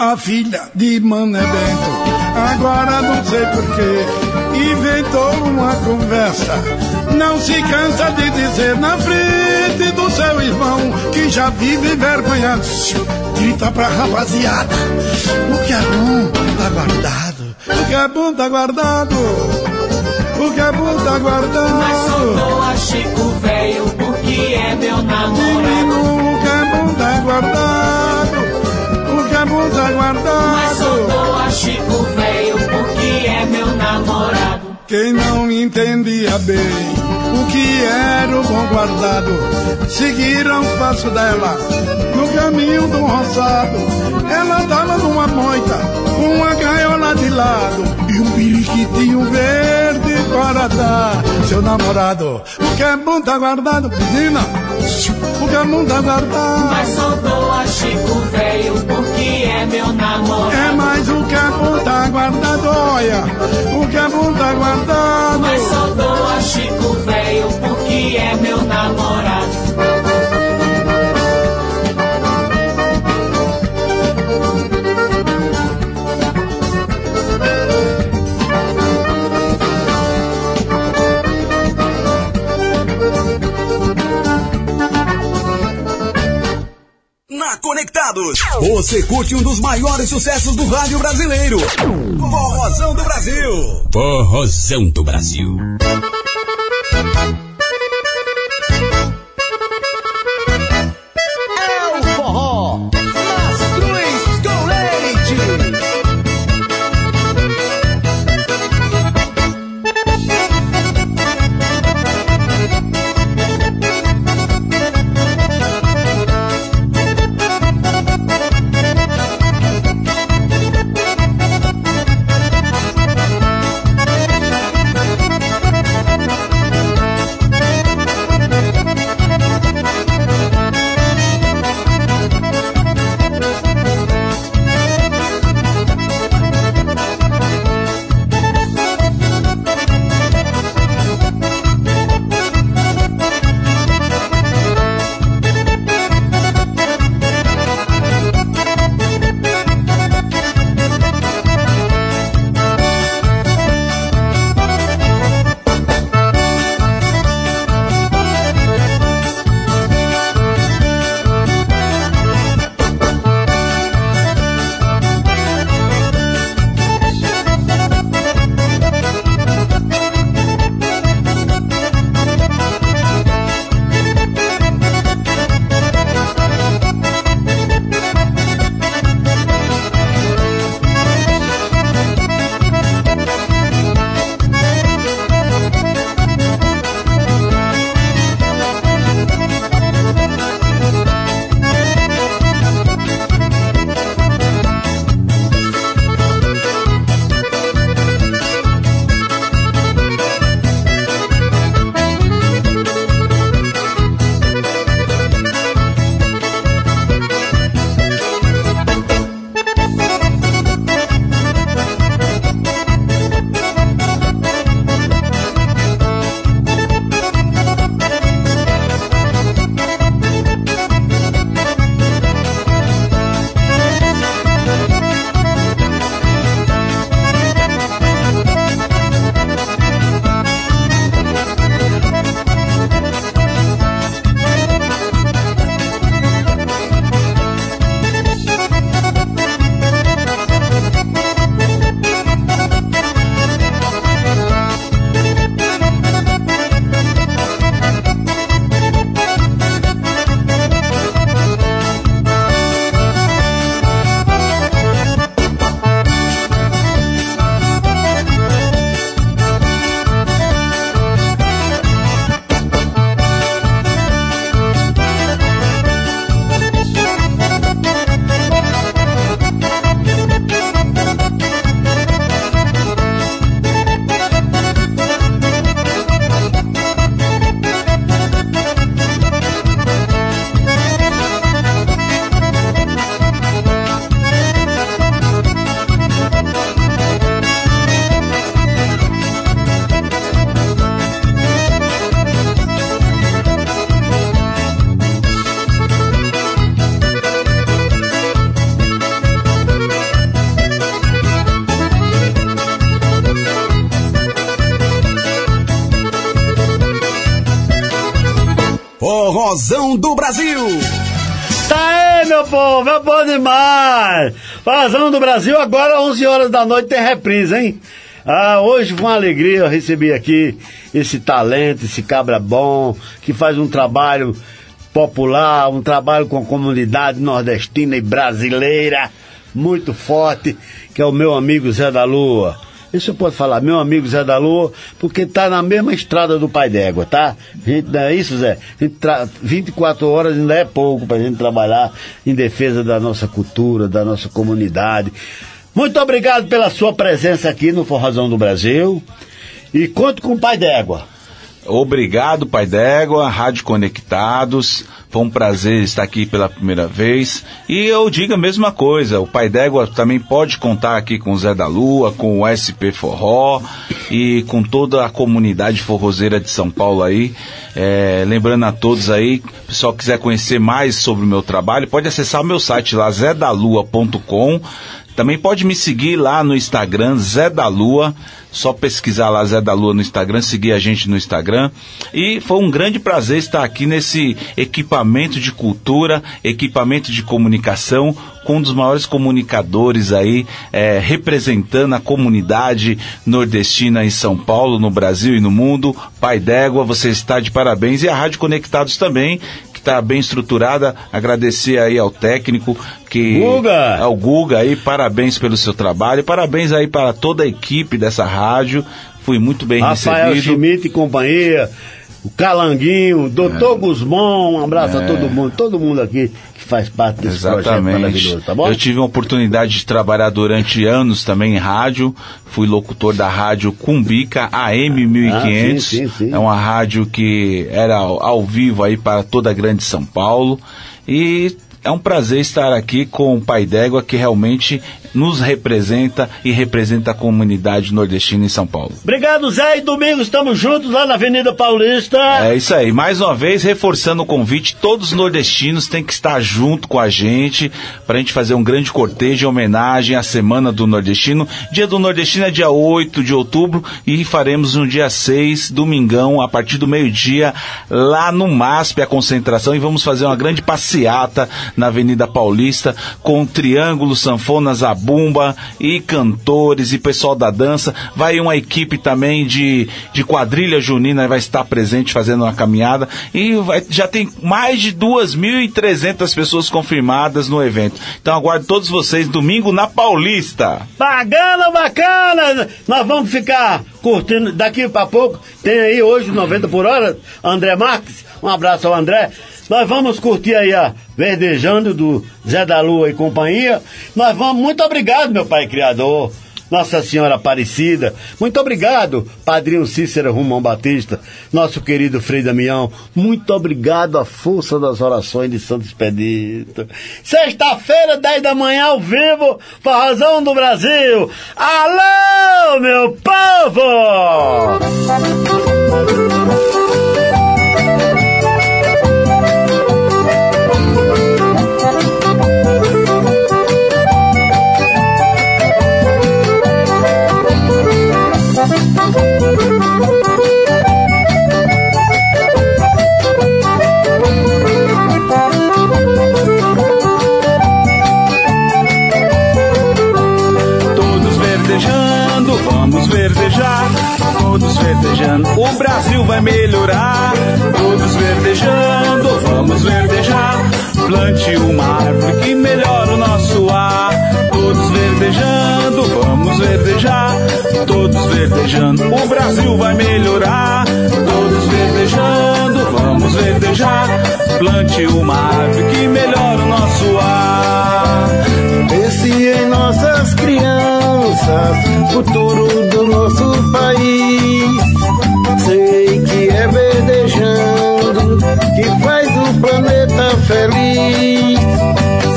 A filha de Mané Bento, agora não sei porquê, inventou uma conversa. Não se cansa de dizer na frente do seu irmão que já vive envergonhado. Grita pra rapaziada, o que é bom tá guardado. O que é bom tá guardado. O que é bom tá guardado. Mas só dou a Chico velho porque é meu namorado. Menino, o que é bom tá guardado. O que é bom tá Mas só guardado. dou a Chico velho porque é meu namorado. Quem não entendia bem o que era o bom guardado, seguiram os passos dela no caminho do roçado. Ela tava numa moita com uma gaiola de lado e um periquitinho verde para dar seu namorado. O que é bom tá guardado, menina. É tá guardado. Mas só dou a Chico velho porque é meu namorado. É mais o é tá guardado, olha. O é tá guardado. Mas só dou a Chico velho porque é meu namorado. Conectados, você curte um dos maiores sucessos do rádio brasileiro. Forrozão do Brasil. Forrozão do Brasil. Forrozão do Brasil. Tá aí, meu povo, é bom demais. Forrozão do Brasil, agora 11 horas da noite tem reprise, hein? Ah, hoje foi uma alegria eu recebi aqui esse talento, esse cabra bom, que faz um trabalho popular, um trabalho com a comunidade nordestina e brasileira muito forte, que é o meu amigo Zé da Lua. Isso eu posso falar, meu amigo Zé da Lua, porque tá na mesma estrada do Pai d'Égua, tá? Gente, não é isso, Zé? A gente tra- 24 horas ainda é pouco pra gente trabalhar em defesa da nossa cultura, da nossa comunidade. Muito obrigado pela sua presença aqui no Forrazão do Brasil. E conto com o Pai d'Égua. Obrigado, Pai d'Égua, Rádio Conectados. Foi um prazer estar aqui pela primeira vez. E eu digo a mesma coisa: o Pai d'Égua também pode contar aqui com o Zé da Lua, com o SP Forró e com toda a comunidade forrozeira de São Paulo aí. É, lembrando a todos aí, pessoal quiser conhecer mais sobre o meu trabalho, pode acessar o meu site lá, zedalua.com. Também pode me seguir lá no Instagram, Zé da Lua. Só pesquisar lá Zé da Lua no Instagram, seguir a gente no Instagram. E foi um grande prazer estar aqui nesse equipamento de cultura, equipamento de comunicação, com um dos maiores comunicadores aí, é, representando a comunidade nordestina em São Paulo, no Brasil e no mundo. Pai d'Égua, você está de parabéns. E a Rádio Conectados também, está bem estruturada. Agradecer aí ao técnico que Guga! ao Guga aí, parabéns pelo seu trabalho, parabéns aí para toda a equipe dessa rádio. Fui muito bem Rafael recebido. Schmidt e companhia, o Calanguinho, doutor Guzmão, um abraço a É. todo mundo, todo mundo aqui que faz parte desse projeto Exatamente. maravilhoso, tá bom? Eu tive a oportunidade de trabalhar durante anos também em rádio. Fui locutor da rádio Cumbica AM 1500. Ah, sim, sim, sim. É uma rádio que era ao, ao vivo aí para toda a grande São Paulo. E é um prazer estar aqui com o Pai d'Égua que realmente nos representa e representa a comunidade nordestina em São Paulo. Obrigado, Zé, e domingo estamos juntos lá na Avenida Paulista. É isso aí. Mais uma vez, reforçando o convite, todos os nordestinos têm que estar junto com a gente para a gente fazer um grande cortejo em homenagem à Semana do Nordestino. Dia do Nordestino é dia 8 de outubro e faremos no dia 6, domingão, a partir do meio-dia, lá no MASP, a concentração, e vamos fazer uma grande passeata na Avenida Paulista com triângulo, sanfonas, a bumba e cantores e pessoal da dança. Vai uma equipe também de, de quadrilha junina, vai estar presente fazendo uma caminhada e vai- já tem mais de 2.300 pessoas confirmadas no evento. Então aguardo todos vocês domingo na Paulista. Bacana, bacana! Nós vamos ficar curtindo daqui pra pouco. Tem aí hoje 90 por hora, André Marques. Um abraço ao André. Nós vamos curtir aí a Verdejando do Zé da Lua e companhia. Nós vamos, muito obrigado, meu pai criador. Nossa Senhora Aparecida. Muito obrigado, Padrinho Cícero Romão Batista, nosso querido Frei Damião. Muito obrigado à força das orações de Santo Expedito. Sexta-feira, 10 da manhã, ao vivo, Forrazão do Brasil. Alô, meu povo! Verdejando, o Brasil vai melhorar. Todos verdejando, vamos verdejar. Plante uma árvore que melhora o nosso ar. Todos verdejando, vamos verdejar. Todos verdejando, o Brasil vai melhorar. Todos verdejando, vamos verdejar. Plante uma árvore que melhora o nosso ar. Pense em nossas crianças, futuro país. Sei que é verdejando que faz o planeta feliz.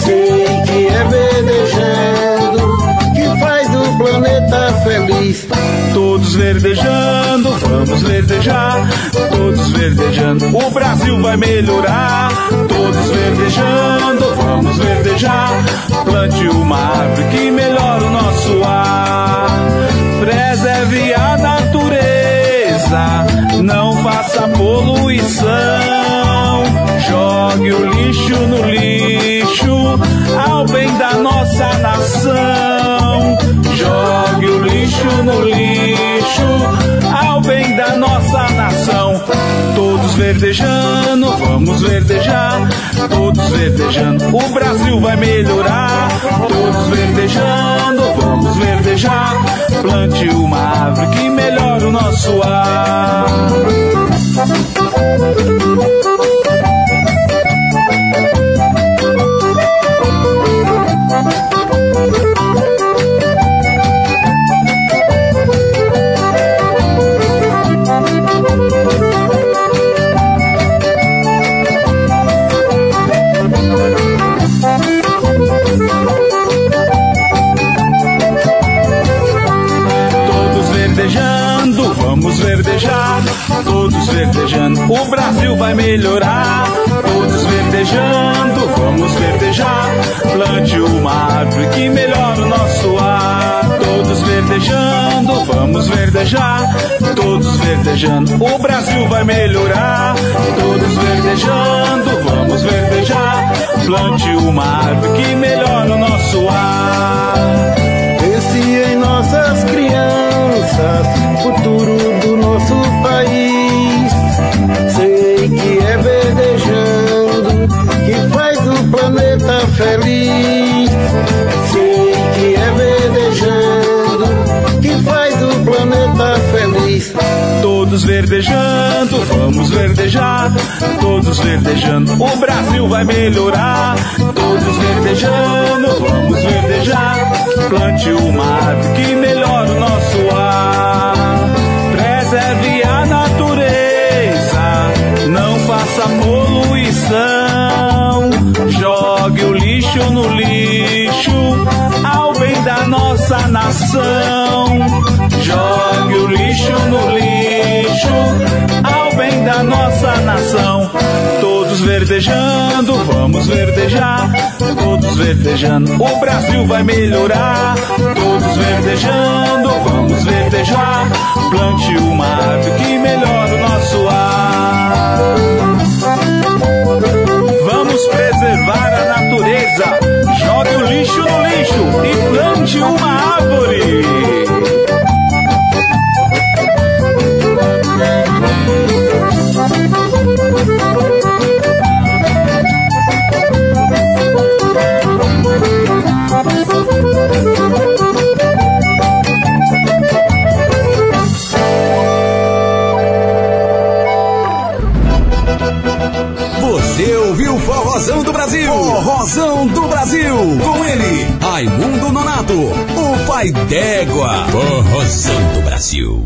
Sei que é verdejando que faz o planeta feliz. Todos verdejando, vamos verdejar. Todos verdejando, o Brasil vai melhorar. Todos verdejando, vamos verdejar. Plante uma árvore que melhora o nosso ar preserve a natureza, não faça poluição. Jogue o lixo no lixo, ao bem da nossa nação. Jogue o lixo no lixo verdejando, vamos verdejar. Todos verdejando, o Brasil vai melhorar. Todos verdejando, vamos verdejar. Plante uma árvore que melhora o nosso ar. Verdejando, o Brasil vai melhorar. Todos verdejando, vamos verdejar. Plante uma árvore que melhora o nosso ar. Todos verdejando, vamos verdejar. Todos verdejando, o Brasil vai melhorar. Todos verdejando, vamos verdejar. Plante uma árvore que melhora o nosso ar. Pense em nossas crianças, futuro do nosso país. Sei que é verdejando que faz o planeta feliz. Sei que é verdejando que faz o planeta feliz. Todos verdejando, vamos verdejar. Todos verdejando, o Brasil vai melhorar. Todos verdejando, vamos verdejar. Plante uma árvore que melhora nossa nação. Jogue o lixo no lixo, ao bem da nossa nação. Todos verdejando, vamos verdejar. Todos verdejando, o Brasil vai melhorar. Todos verdejando, vamos verdejar. Plante uma árvore que melhora o nosso ar. Vamos preservar a natureza. Jogue o lixo no lixo e plante uma árvore. Você ouviu o Forrozão do Brasil? Forrozão do Brasil. Com ele, Raimundo Nonato, o pai d'égua. Forrozão do Brasil.